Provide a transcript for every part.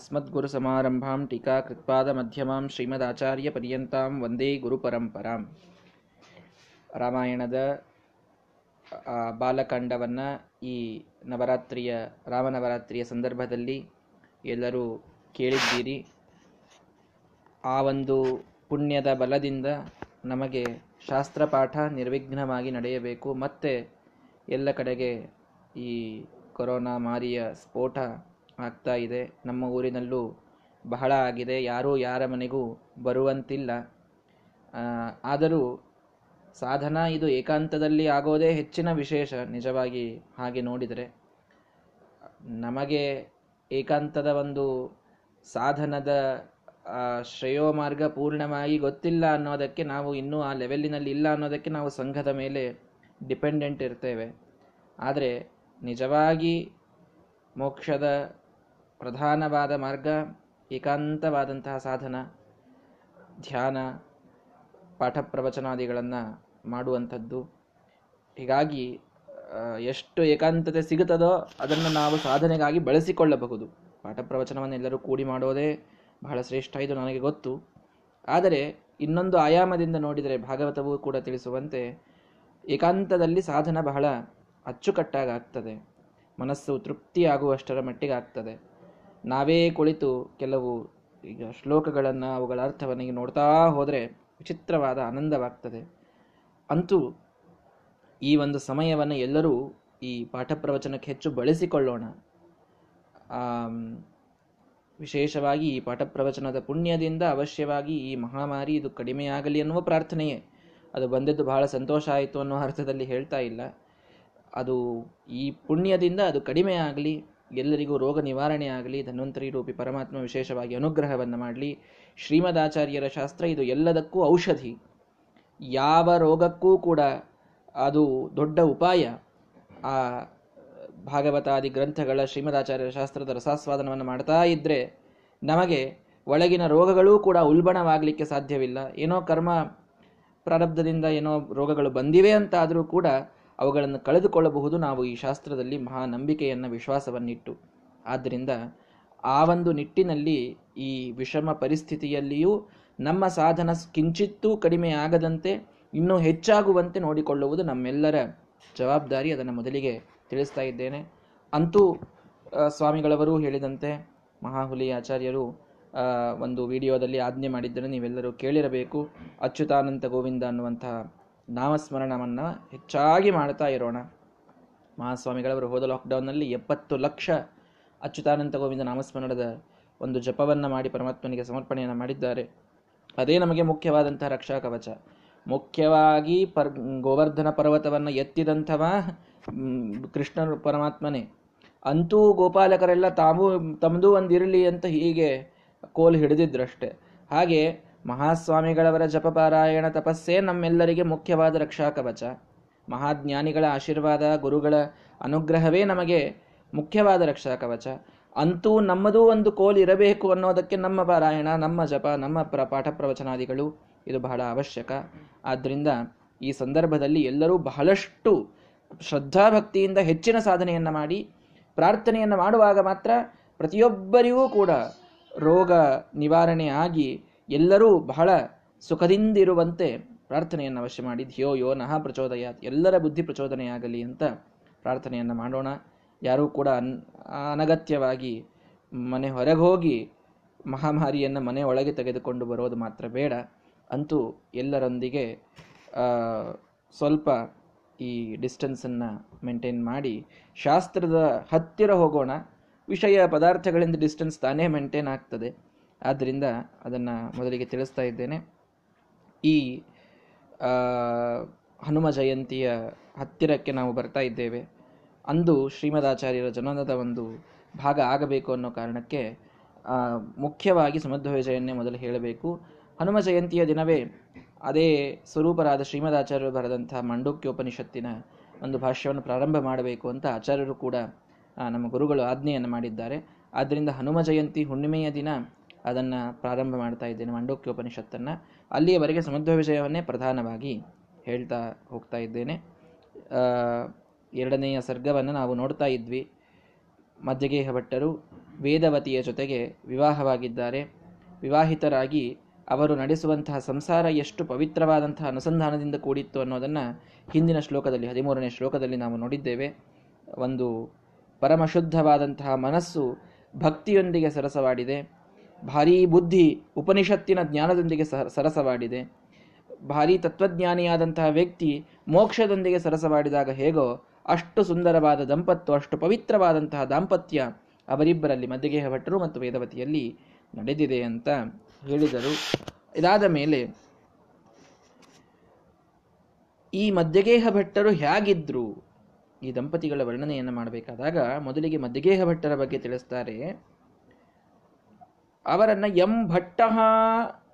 अस्मद्गुरुसमारम्भां ಟೀಕಾಕೃತ್ಪಾದಮಧ್ಯಮಾಂ ಶ್ರೀಮದಾಚಾರ್ಯಪರ್ಯಂತಾಂ ವಂದೇ ಗುರುಪರಂಪರಾಂ ರಾಮಾಯಣದ ಬಾಲಕಾಂಡವನ್ನು ಈ ನವರಾತ್ರಿಯ ರಾಮನವರಾತ್ರಿಯ ಸಂದರ್ಭದಲ್ಲಿ ಎಲ್ಲರೂ ಕೇಳಿದ್ದೀರಿ ಆ ಒಂದು ಪುಣ್ಯದ ಬಲದಿಂದ ನಮಗೆ ಶಾಸ್ತ್ರಪಾಠ ನಿರ್ವಿಘ್ನವಾಗಿ ನಡೆಯಬೇಕು ಮತ್ತೆ ಎಲ್ಲ ಕಡೆಗೆ ಈ ಕೊರೋನಾ ಮಾರಿಯ ಸ್ಫೋಟ ಆಗ್ತಾ ಇದೆ. ನಮ್ಮ ಊರಿನಲ್ಲೂ ಬಹಳ ಆಗಿದೆ. ಯಾರೂ ಯಾರ ಮನೆಗೂ ಬರುವಂತಿಲ್ಲ. ಆದರೂ ಸಾಧನ ಇದು ಏಕಾಂತದಲ್ಲಿ ಆಗೋದೇ ಹೆಚ್ಚಿನ ವಿಶೇಷ. ನಿಜವಾಗಿ ಹಾಗೆ ನೋಡಿದರೆ ನಮಗೆ ಏಕಾಂತದ ಒಂದು ಸಾಧನದ ಶ್ರೇಯೋ ಮಾರ್ಗ ಪೂರ್ಣವಾಗಿ ಗೊತ್ತಿಲ್ಲ ಅನ್ನೋದಕ್ಕೆ ನಾವು ಇನ್ನೂ ಆ ಲೆವೆಲ್ಲಿನಲ್ಲಿ ಇಲ್ಲ ಅನ್ನೋದಕ್ಕೆ ನಾವು ಸಂಘದ ಮೇಲೆ ಡಿಪೆಂಡೆಂಟ್ ಇರ್ತೇವೆ. ಆದರೆ ನಿಜವಾಗಿ ಮೋಕ್ಷದ ಪ್ರಧಾನವಾದ ಮಾರ್ಗ, ಏಕಾಂತವಾದಂತಹ ಸಾಧನ, ಧ್ಯಾನ ಪಾಠ ಪ್ರವಚನಾದಿಗಳನ್ನು ಮಾಡುವಂಥದ್ದು. ಹೀಗಾಗಿ ಎಷ್ಟು ಏಕಾಂತತೆ ಸಿಗುತ್ತದೋ ಅದನ್ನು ನಾವು ಸಾಧನೆಗಾಗಿ ಬಳಸಿಕೊಳ್ಳಬಹುದು. ಪಾಠ ಪ್ರವಚನವನ್ನು ಎಲ್ಲರೂ ಕೂಡಿ ಮಾಡೋದೇ ಬಹಳ ಶ್ರೇಷ್ಠ ಇದು ನನಗೆ ಗೊತ್ತು. ಆದರೆ, ಇನ್ನೊಂದು ಆಯಾಮದಿಂದ ನೋಡಿದರೆ ಭಾಗವತವೂ ಕೂಡ ತಿಳಿಸುವಂತೆ ಏಕಾಂತದಲ್ಲಿ ಸಾಧನ ಬಹಳ ಅಚ್ಚುಕಟ್ಟಾಗಿ ಆಗ್ತದೆ ಮನಸ್ಸು ತೃಪ್ತಿಯಾಗುವಷ್ಟರ ಮಟ್ಟಿಗೆ ಆಗ್ತದೆ ನಾವೇ ಕುಳಿತು ಕೆಲವು ಈಗ ಶ್ಲೋಕಗಳನ್ನು ಅವುಗಳ ಅರ್ಥವನಿಗೆ ನೋಡ್ತಾ ಹೋದರೆ ವಿಚಿತ್ರವಾದ ಆನಂದವಾಗ್ತದೆ. ಅಂತೂ ಈ ಒಂದು ಸಮಯವನ್ನು ಎಲ್ಲರೂ ಈ ಪಾಠ ಪ್ರವಚನಕ್ಕೆ ಹೆಚ್ಚು ಬಳಸಿಕೊಳ್ಳೋಣ. ವಿಶೇಷವಾಗಿ ಈ ಪಾಠ ಪ್ರವಚನದ ಪುಣ್ಯದಿಂದ ಅವಶ್ಯವಾಗಿ ಈ ಮಹಾಮಾರಿ ಇದು ಕಡಿಮೆಯಾಗಲಿ ಅನ್ನುವ ಪ್ರಾರ್ಥನೆಯೇ. ಅದು ಬಂದದ್ದು ಬಹಳ ಸಂತೋಷ ಆಯಿತು ಅನ್ನೋ ಅರ್ಥದಲ್ಲಿ ಹೇಳ್ತಾ ಇಲ್ಲ. ಅದು ಈ ಪುಣ್ಯದಿಂದ ಅದು ಕಡಿಮೆ ಎಲ್ಲರಿಗೂ ರೋಗ ನಿವಾರಣೆ ಆಗಲಿ, ಧನ್ವಂತರಿ ರೂಪಿ ಪರಮಾತ್ಮ ವಿಶೇಷವಾಗಿ ಅನುಗ್ರಹವನ್ನು ಮಾಡಲಿ. ಶ್ರೀಮದಾಚಾರ್ಯರ ಶಾಸ್ತ್ರ ಇದು ಎಲ್ಲದಕ್ಕೂ ಔಷಧಿ. ಯಾವ ರೋಗಕ್ಕೂ ಕೂಡ ಅದು ದೊಡ್ಡ ಉಪಾಯ. ಆ ಭಾಗವತಾದಿ ಗ್ರಂಥಗಳ ಶ್ರೀಮದಾಚಾರ್ಯರ ಶಾಸ್ತ್ರದ ರಸಾಸ್ವಾದನವನ್ನು ಮಾಡ್ತಾ ಇದ್ದರೆ ನಮಗೆ ಒಳಗಿನ ರೋಗಗಳೂ ಕೂಡ ಉಲ್ಬಣವಾಗಲಿಕ್ಕೆ ಸಾಧ್ಯವಿಲ್ಲ. ಏನೋ ಕರ್ಮ ಪ್ರಾರಬ್ಧದಿಂದ ಏನೋ ರೋಗಗಳು ಬಂದಿವೆ ಅಂತಾದರೂ ಕೂಡ ಅವುಗಳನ್ನು ಕಳೆದುಕೊಳ್ಳಬಹುದು. ನಾವು ಈ ಶಾಸ್ತ್ರದಲ್ಲಿ ಮಹಾ ನಂಬಿಕೆಯನ್ನು ವಿಶ್ವಾಸವನ್ನಿಟ್ಟು. ಆದ್ದರಿಂದ ಆ ಒಂದು ನಿಟ್ಟಿನಲ್ಲಿ ಈ ವಿಷಮ ಪರಿಸ್ಥಿತಿಯಲ್ಲಿಯೂ ನಮ್ಮ ಸಾಧನ ಕಿಂಚಿತ್ತೂ ಕಡಿಮೆ ಆಗದಂತೆ, ಇನ್ನೂ ಹೆಚ್ಚಾಗುವಂತೆ ನೋಡಿಕೊಳ್ಳುವುದು ನಮ್ಮೆಲ್ಲರ ಜವಾಬ್ದಾರಿ. ಅದನ್ನು ಮೊದಲಿಗೆ ತಿಳಿಸ್ತಾ ಇದ್ದೇನೆ. ಅಂತೂ ಸ್ವಾಮಿಗಳವರು ಹೇಳಿದಂತೆ ಮಹಾಹುಲಿ ಆಚಾರ್ಯರು ಒಂದು ವಿಡಿಯೋದಲ್ಲಿ ಆಜ್ಞೆ ಮಾಡಿದ್ದರೆ ನೀವೆಲ್ಲರೂ ಕೇಳಿರಬೇಕು. ಅಚ್ಯುತಾನಂತ ಗೋವಿಂದ ಅನ್ನುವಂತಹ ನಾಮಸ್ಮರಣವನ್ನು ಹೆಚ್ಚಾಗಿ ಮಾಡ್ತಾ ಇರೋಣ. ಮಹಾಸ್ವಾಮಿಗಳವರು ಹೋದ ಲಾಕ್ಡೌನ್ನಲ್ಲಿ ಎಪ್ಪತ್ತು ಲಕ್ಷ ಅಚ್ಯುತಾನಂದ ಗೋವಿಂದ ನಾಮಸ್ಮರಣದ ಒಂದು ಜಪವನ್ನು ಮಾಡಿ ಪರಮಾತ್ಮನಿಗೆ ಸಮರ್ಪಣೆಯನ್ನು ಮಾಡಿದ್ದಾರೆ. ಅದೇ ನಮಗೆ ಮುಖ್ಯವಾದಂತಹ ರಕ್ಷಾ ಕವಚ. ಮುಖ್ಯವಾಗಿ ಪರ್, ಗೋವರ್ಧನ ಪರ್ವತವನ್ನು ಎತ್ತಿದಂಥವ ಕೃಷ್ಣ ಪರಮಾತ್ಮನೇ. ಅಂತೂ ಗೋಪಾಲಕರೆಲ್ಲ ತಾವು ತಮ್ಮದೂ ಒಂದಿರಲಿ ಅಂತ ಹೀಗೆ ಕೋಲ್ ಹಿಡಿದಿದ್ರಷ್ಟೆ. ಹಾಗೆ ಮಹಾಸ್ವಾಮಿಗಳವರ ಜಪಪಾರಾಯಣ ತಪಸ್ಸೇ ನಮ್ಮೆಲ್ಲರಿಗೆ ಮುಖ್ಯವಾದ ರಕ್ಷಾ ಕವಚ. ಮಹಾಜ್ಞಾನಿಗಳ ಆಶೀರ್ವಾದ, ಗುರುಗಳ ಅನುಗ್ರಹವೇ ನಮಗೆ ಮುಖ್ಯವಾದ ರಕ್ಷಾ ಕವಚ. ಅಂತೂ ನಮ್ಮದೂ ಒಂದು ಕೋಲ್ ಇರಬೇಕು ಅನ್ನೋದಕ್ಕೆ ನಮ್ಮ ಪಾರಾಯಣ, ನಮ್ಮ ಜಪ, ನಮ್ಮ ಪ್ರ, ಪಾಠ ಪ್ರವಚನಾದಿಗಳು ಇದು ಬಹಳ ಅವಶ್ಯಕ. ಆದ್ದರಿಂದ ಈ ಸಂದರ್ಭದಲ್ಲಿ ಎಲ್ಲರೂ ಬಹಳಷ್ಟು ಶ್ರದ್ಧಾಭಕ್ತಿಯಿಂದ ಹೆಚ್ಚಿನ ಸಾಧನೆಯನ್ನು ಮಾಡಿ, ಪ್ರಾರ್ಥನೆಯನ್ನು ಮಾಡುವಾಗ ಮಾತ್ರ ಪ್ರತಿಯೊಬ್ಬರಿಗೂ ಕೂಡ ರೋಗ ನಿವಾರಣೆ ಆಗಿ ಎಲ್ಲರೂ ಬಹಳ ಸುಖದಿಂದಿರುವಂತೆ ಪ್ರಾರ್ಥನೆಯನ್ನು ಅವಶ್ಯ ಮಾಡಿ ಧಿಯೋ ಯೋ ನಹ ಪ್ರಚೋದಯ ಎಲ್ಲರ ಬುದ್ಧಿ ಪ್ರಚೋದನೆಯಾಗಲಿ ಅಂತ ಪ್ರಾರ್ಥನೆಯನ್ನು ಮಾಡೋಣ. ಯಾರೂ ಕೂಡ ಅನ್, ಅನಗತ್ಯವಾಗಿ ಮನೆ ಹೊರಗೆ ಹೋಗಿ ಮಹಾಮಾರಿಯನ್ನು ಮನೆ ಒಳಗೆ ತೆಗೆದುಕೊಂಡು ಬರೋದು ಮಾತ್ರ ಬೇಡ. ಅಂತೂ ಎಲ್ಲರೊಂದಿಗೆ ಸ್ವಲ್ಪ ಈ ಡಿಸ್ಟೆನ್ಸನ್ನು ಮೇಂಟೈನ್ ಮಾಡಿ, ಶಾಸ್ತ್ರದ ಹತ್ತಿರ ಹೋಗೋಣ. ವಿಷಯ ಪದಾರ್ಥಗಳಿಂದ ಡಿಸ್ಟೆನ್ಸ್ ತಾನೇ ಮೇಂಟೈನ್ ಆಗ್ತದೆ. ಆದ್ದರಿಂದ ಅದನ್ನು ಮೊದಲಿಗೆ ತಿಳಿಸ್ತಾ ಇದ್ದೇನೆ. ಈ ಹನುಮ ಜಯಂತಿಯ ಹತ್ತಿರಕ್ಕೆ ನಾವು ಬರ್ತಾ ಇದ್ದೇವೆ. ಅಂದು ಶ್ರೀಮದಾಚಾರ್ಯರ ಜನನದ ಒಂದು ಭಾಗ ಆಗಬೇಕು ಅನ್ನೋ ಕಾರಣಕ್ಕೆ ಮುಖ್ಯವಾಗಿ ಸಮುದ್ರ ವಿಜಯನ್ನೇ ಮೊದಲು ಹೇಳಬೇಕು. ಹನುಮ ಜಯಂತಿಯ ದಿನವೇ ಅದೇ ಸ್ವರೂಪರಾದ ಶ್ರೀಮದಾಚಾರ್ಯರು ಬರೆದಂಥ ಮಂಡೋಕ್ಯೋಪನಿಷತ್ತಿನ ಒಂದು ಭಾಷ್ಯವನ್ನು ಪ್ರಾರಂಭ ಮಾಡಬೇಕು ಅಂತ ಆಚಾರ್ಯರು ಕೂಡ ನಮ್ಮ ಗುರುಗಳು ಆಜ್ಞೆಯನ್ನು ಮಾಡಿದ್ದಾರೆ. ಆದ್ದರಿಂದ ಹನುಮ ಜಯಂತಿ ಹುಣ್ಣಿಮೆಯ ದಿನ ಅದನ್ನು ಪ್ರಾರಂಭ ಮಾಡ್ತಾ ಇದ್ದೇನೆ, ಮಂಡೋಕ್ಯೋಪನಿಷತ್ತನ್ನು. ಅಲ್ಲಿಯವರೆಗೆ ಸಮುದ್ರ ವಿಷಯವನ್ನೇ ಪ್ರಧಾನವಾಗಿ ಹೇಳ್ತಾ ಹೋಗ್ತಾ ಇದ್ದೇನೆ. ಎರಡನೆಯ ಸರ್ಗವನ್ನು ನಾವು ನೋಡ್ತಾ ಇದ್ವಿ. ಮಧ್ಯಗೇಹ ಭಟ್ಟರು ವೇದವತಿಯ ಜೊತೆಗೆ ವಿವಾಹವಾಗಿದ್ದಾರೆ. ವಿವಾಹಿತರಾಗಿ ಅವರು ನಡೆಸುವಂತಹ ಸಂಸಾರ ಎಷ್ಟು ಪವಿತ್ರವಾದಂತಹ ಅನುಸಂಧಾನದಿಂದ ಕೂಡಿತ್ತು ಅನ್ನೋದನ್ನು ಹಿಂದಿನ ಶ್ಲೋಕದಲ್ಲಿ, ಹದಿಮೂರನೇ ಶ್ಲೋಕದಲ್ಲಿ ನಾವು ನೋಡಿದ್ದೇವೆ. ಒಂದು ಪರಮಶುದ್ಧವಾದಂತಹ ಮನಸ್ಸು ಭಕ್ತಿಯೊಂದಿಗೆ ಸರಸವಾಡಿದೆ. ಭಾರೀ ಬುದ್ಧಿ ಉಪನಿಷತ್ತಿನ ಜ್ಞಾನದೊಂದಿಗೆ ಸರಸವಾಡಿದೆ. ಭಾರೀ ತತ್ವಜ್ಞಾನಿಯಾದಂತಹ ವ್ಯಕ್ತಿ ಮೋಕ್ಷದೊಂದಿಗೆ ಸರಸವಾಡಿದಾಗ ಹೇಗೋ ಅಷ್ಟು ಸುಂದರವಾದ ದಂಪತ್ತು, ಅಷ್ಟು ಪವಿತ್ರವಾದಂತಹ ದಾಂಪತ್ಯ ಅವರಿಬ್ಬರಲ್ಲಿ ಮಧ್ಯಗೇಹ ಭಟ್ಟರು ಮತ್ತು ವೇದವತಿಯಲ್ಲಿ ನಡೆದಿದೆ ಅಂತ ಹೇಳಿದರು. ಇದಾದ ಮೇಲೆ ಈ ಮಧ್ಯಗೇಹ ಭಟ್ಟರು ಹೇಗಿದ್ರು? ಈ ದಂಪತಿಗಳ ವರ್ಣನೆಯನ್ನು ಮಾಡಬೇಕಾದಾಗ ಮೊದಲಿಗೆ ಮಧ್ಯಗೇಹ ಭಟ್ಟರ ಬಗ್ಗೆ ತಿಳಿಸ್ತಾರೆ. ಅವರನ್ನ ಎಂ ಭಟ್ಟ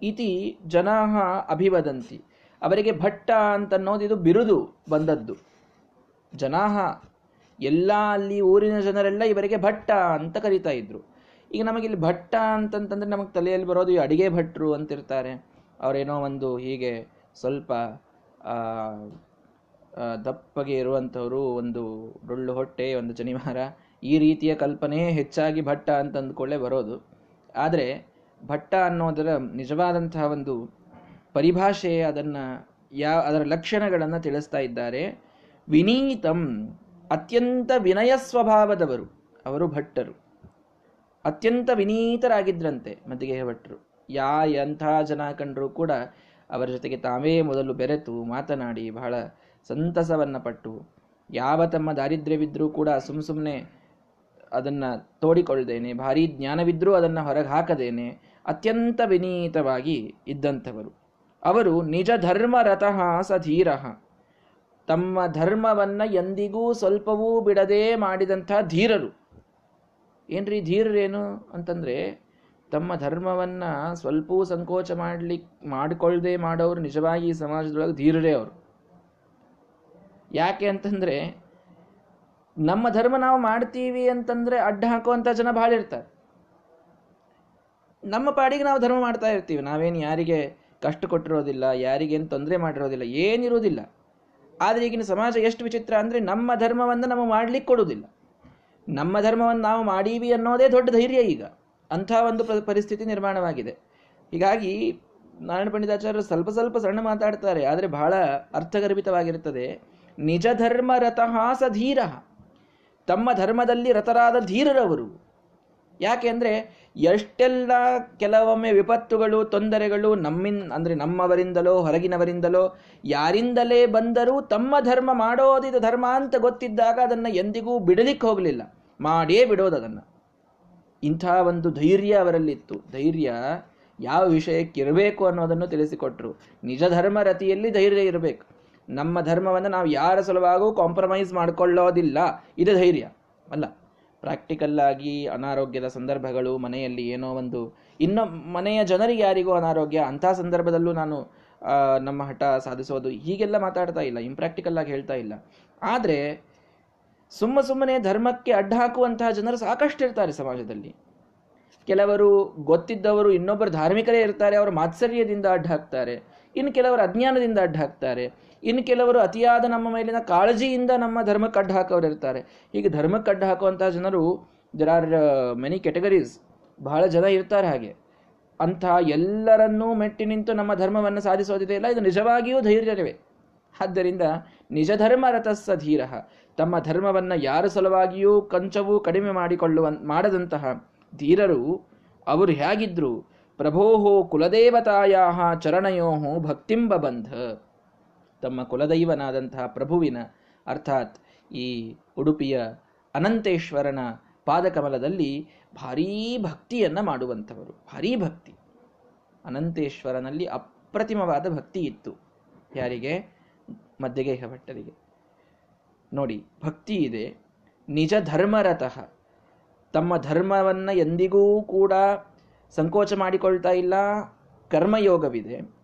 ಇತಿ ಜನಾ ಅಭಿವದಂತಿ. ಅವರಿಗೆ ಭಟ್ಟ ಅಂತನ್ನೋದು ಇದು ಬಿರುದು ಬಂದದ್ದು. ಜನಾಹ ಎಲ್ಲ ಅಲ್ಲಿ ಊರಿನ ಜನರೆಲ್ಲ ಇವರಿಗೆ ಭಟ್ಟ ಅಂತ ಕರಿತಾ ಇದ್ರು. ಈಗ ನಮಗಿಲ್ಲಿ ಭಟ್ಟ ಅಂತಂತಂದ್ರೆ ನಮಗೆ ತಲೆಯಲ್ಲಿ ಬರೋದು ಈ ಅಡಿಗೆ ಭಟ್ರು ಅಂತಿರ್ತಾರೆ. ಅವರೇನೋ ಒಂದು ಹೀಗೆ ಸ್ವಲ್ಪ ದಪ್ಪಗೆ ಇರುವಂಥವರು ಒಂದು ಡೊಳ್ಳು ಹೊಟ್ಟೆ, ಒಂದು ಜನಿವಾರ ಈ ರೀತಿಯ ಕಲ್ಪನೆ ಹೆಚ್ಚಾಗಿ ಭಟ್ಟ ಅಂತ ಅಂದ್ಕೊಳ್ಳೆ ಬರೋದು. ಆದರೆ ಭಟ್ಟ ಅನ್ನೋದರ ನಿಜವಾದಂತಹ ಒಂದು ಪರಿಭಾಷೆ ಅದನ್ನು ಯಾವ ಅದರ ಲಕ್ಷಣಗಳನ್ನು ತಿಳಿಸ್ತಾ ಇದ್ದಾರೆ. ವಿನೀತಂ ಅತ್ಯಂತ ವಿನಯ ಸ್ವಭಾವದವರು, ಅವರು ಭಟ್ಟರು. ಅತ್ಯಂತ ವಿನೀತರಾಗಿದ್ರಂತೆ ಮದ್ದಿಗೆ ಭಟ್ಟರು ಯಾ ಎಂಥ ಜನ ಕಂಡರೂ ಕೂಡ ಅವರ ಜೊತೆಗೆ ತಾವೇ ಮೊದಲು ಬೆರೆತು ಮಾತನಾಡಿ ಬಹಳ ಸಂತಸವನ್ನು ಪಟ್ಟು, ಯಾವ ತಮ್ಮ ದಾರಿದ್ರ್ಯವಿದ್ದರೂ ಕೂಡ ಸುಮ್ಮ ಸುಮ್ಮನೆ ಅದನ್ನ ತೋಡಿಕೊಳ್ಳದೇನೆ ಭಾರಿ ಜ್ಞಾನವಿದ್ರೂ ಅದನ್ನು ಹೊರಗೆ ಹಾಕದೇನೆ ಅತ್ಯಂತ ವಿನೀತವಾಗಿ ಇದ್ದಂಥವರು. ಅವರು ನಿಜ ಧರ್ಮ ರಥಃ ಸಧೀರ. ತಮ್ಮ ಧರ್ಮವನ್ನ ಎಂದಿಗೂ ಸ್ವಲ್ಪವೂ ಬಿಡದೆ ಮಾಡಿದಂಥ ಧೀರರು. ಏನ್ರಿ ಧೀರರೇನು ಅಂತಂದ್ರೆ, ತಮ್ಮ ಧರ್ಮವನ್ನ ಸ್ವಲ್ಪವೂ ಸಂಕೋಚ ಮಾಡಲಿ ಮಾಡಿಕೊಳ್ಳದೆ ಮಾಡೋರು ನಿಜವಾಗಿ ಈ ಸಮಾಜದೊಳಗೆ ಧೀರರೇ ಅವರು. ಯಾಕೆ ಅಂತಂದ್ರೆ ನಮ್ಮ ಧರ್ಮ ನಾವು ಮಾಡ್ತೀವಿ ಅಂತಂದ್ರೆ ಅಡ್ಡ ಹಾಕುವಂತ ಜನ ಬಹಳ ಇರ್ತಾರೆ. ನಮ್ಮ ಪಾಡಿಗೆ ನಾವು ಧರ್ಮ ಮಾಡ್ತಾ ಇರ್ತೀವಿ. ನಾವೇನು ಯಾರಿಗೆ ಕಷ್ಟ ಕೊಟ್ಟಿರೋದಿಲ್ಲ, ಯಾರಿಗೇನು ತೊಂದರೆ ಮಾಡಿರೋದಿಲ್ಲ, ಏನಿರೋದಿಲ್ಲ. ಆದರೆ ಈಗಿನ ಸಮಾಜ ಎಷ್ಟು ವಿಚಿತ್ರ ಅಂದರೆ ನಮ್ಮ ಧರ್ಮವನ್ನು ನಾವು ಮಾಡ್ಲಿಕ್ಕೆ ಕೊಡುವುದಿಲ್ಲ. ನಮ್ಮ ಧರ್ಮವನ್ನು ನಾವು ಮಾಡೀವಿ ಅನ್ನೋದೇ ದೊಡ್ಡ ಧೈರ್ಯ ಈಗ. ಅಂಥ ಒಂದು ಪರಿಸ್ಥಿತಿ ನಿರ್ಮಾಣವಾಗಿದೆ. ಹೀಗಾಗಿ ನಾರಾಯಣ ಪಂಡಿತಾಚಾರ್ಯರು ಸ್ವಲ್ಪ ಸ್ವಲ್ಪ ಸಣ್ಣ ಮಾತಾಡ್ತಾರೆ, ಆದರೆ ಬಹಳ ಅರ್ಥಗರ್ಭಿತವಾಗಿರುತ್ತದೆ ನಿಜ ಧರ್ಮ ರಥಹಾಸ ಸಧೀರ. ತಮ್ಮ ಧರ್ಮದಲ್ಲಿ ರಥರಾದ ಧೀರರವರು. ಯಾಕೆ ಅಂದರೆ ಎಷ್ಟೆಲ್ಲ ಕೆಲವೊಮ್ಮೆ ವಿಪತ್ತುಗಳು, ತೊಂದರೆಗಳು ನಮ್ಮಿನ್, ಅಂದರೆ ನಮ್ಮವರಿಂದಲೋ, ಹೊರಗಿನವರಿಂದಲೋ, ಯಾರಿಂದಲೇ ಬಂದರೂ ತಮ್ಮ ಧರ್ಮ ಮಾಡೋದಿದ ಧರ್ಮ ಅಂತ ಗೊತ್ತಿದ್ದಾಗ ಅದನ್ನು ಎಂದಿಗೂ ಬಿಡಲಿಕ್ಕೆ ಹೋಗಲಿಲ್ಲ. ಮಾಡೇ ಬಿಡೋದು ಅದನ್ನು. ಇಂಥ ಒಂದು ಧೈರ್ಯ ಅವರಲ್ಲಿತ್ತು. ಧೈರ್ಯ ಯಾವ ವಿಷಯಕ್ಕಿರಬೇಕು ಅನ್ನೋದನ್ನು ತಿಳಿಸಿಕೊಟ್ರು. ನಿಜ ಧರ್ಮ ರತಿಯಲ್ಲಿ ಧೈರ್ಯ ಇರಬೇಕು. ನಮ್ಮ ಧರ್ಮವನ್ನು ನಾವು ಯಾರ ಸಲುವಾಗೂ ಕಾಂಪ್ರಮೈಸ್ ಮಾಡಿಕೊಳ್ಳೋದಿಲ್ಲ. ಇದು ಧೈರ್ಯ. ಅಲ್ಲ ಪ್ರಾಕ್ಟಿಕಲ್ ಆಗಿ ಅನಾರೋಗ್ಯದ ಸಂದರ್ಭಗಳು, ಮನೆಯಲ್ಲಿ ಏನೋ ಒಂದು, ಇನ್ನು ಮನೆಯ ಜನರಿಗೆ ಯಾರಿಗೂ ಅನಾರೋಗ್ಯ, ಅಂಥ ಸಂದರ್ಭದಲ್ಲೂ ನಾನು ನಮ್ಮ ಹಠ ಸಾಧಿಸೋದು, ಹೀಗೆಲ್ಲ ಮಾತಾಡ್ತಾ ಇಲ್ಲ ಇಂಪ್ರಾಕ್ಟಿಕಲ್ ಆಗಿ ಹೇಳ್ತಾ ಇಲ್ಲ. ಆದರೆ, ಸುಮ್ಮ ಸುಮ್ಮನೆ ಧರ್ಮಕ್ಕೆ ಅಡ್ಡ ಹಾಕುವಂತಹ ಜನರು ಸಾಕಷ್ಟು ಇರ್ತಾರೆ ಸಮಾಜದಲ್ಲಿ. ಕೆಲವರು ಗೊತ್ತಿದ್ದವರು, ಇನ್ನೊಬ್ಬರು ಧಾರ್ಮಿಕರೇ ಇರ್ತಾರೆ, ಅವರು ಮಾತ್ಸರ್ಯದಿಂದ ಅಡ್ಡ ಹಾಕ್ತಾರೆ. ಇನ್ನು ಕೆಲವರು ಅಜ್ಞಾನದಿಂದ ಅಡ್ಡ ಹಾಕ್ತಾರೆ. ಇನ್ನು ಕೆಲವರು ಅತಿಯಾದ ನಮ್ಮ ಮೇಲಿನ ಕಾಳಜಿಯಿಂದ ನಮ್ಮ ಧರ್ಮ ಕಡ್ಡ ಹಾಕೋರು ಇರ್ತಾರೆ ಹೀಗೆ ಧರ್ಮ ಕಡ್ಡ ಹಾಕುವಂತಹ ಜನರು ದರ್ ಆರ್ ಮೆನಿ ಕೆಟಗರೀಸ್ ಬಹಳ ಜನ ಇರ್ತಾರೆ ಹಾಗೆ. ಅಂಥ ಎಲ್ಲರನ್ನೂ ಮೆಟ್ಟಿ ನಿಂತು ನಮ್ಮ ಧರ್ಮವನ್ನು ಸಾಧಿಸೋದಿದೆ ಇಲ್ಲ, ಇದು ನಿಜವಾಗಿಯೂ ಧೈರ್ಯವೇ ಆದ್ದರಿಂದ ನಿಜ ಧರ್ಮ ರಥಸ್ಸ ಧೀರ. ತಮ್ಮ ಧರ್ಮವನ್ನು ಯಾರ ಸಲುವಾಗಿಯೂ ಕಂಚವೂ ಕಡಿಮೆ ಮಾಡಿಕೊಳ್ಳುವ, ಮಾಡದಂತಹ ಧೀರರು ಅವರು ಹೇಗಿದ್ರು? ಪ್ರಭೋಹೋ ಕುಲದೇವತಾಯ ಚರಣಯೋಹೋ ಭಕ್ತಿಂಬ ಬಂಧ. ತಮ್ಮ ಕುಲದೈವನಾದಂತಹ ಪ್ರಭುವಿನ, ಅರ್ಥಾತ್ ಈ ಉಡುಪಿಯ ಅನಂತೇಶ್ವರನ ಪಾದಕಮಲದಲ್ಲಿ ಭಾರೀ ಭಕ್ತಿಯನ್ನು ಮಾಡುವಂಥವರು. ಭಾರೀ ಭಕ್ತಿ. ಅನಂತೇಶ್ವರನಲ್ಲಿ ಅಪ್ರತಿಮವಾದ ಭಕ್ತಿ ಇತ್ತು. ಯಾರಿಗೆ? ಮಧ್ಯಗೇಹ ಭಟ್ಟರಿಗೆ. ನೋಡಿ, ಭಕ್ತಿ ಇದೆ. ನಿಜ ಧರ್ಮರತಃ. ತಮ್ಮ ಧರ್ಮವನ್ನು ಎಂದಿಗೂ ಕೂಡ ಸಂಕೋಚ ಮಾಡಿಕೊಳ್ತಾ ಇಲ್ಲ. ಕರ್ಮಯೋಗವಿದೆ.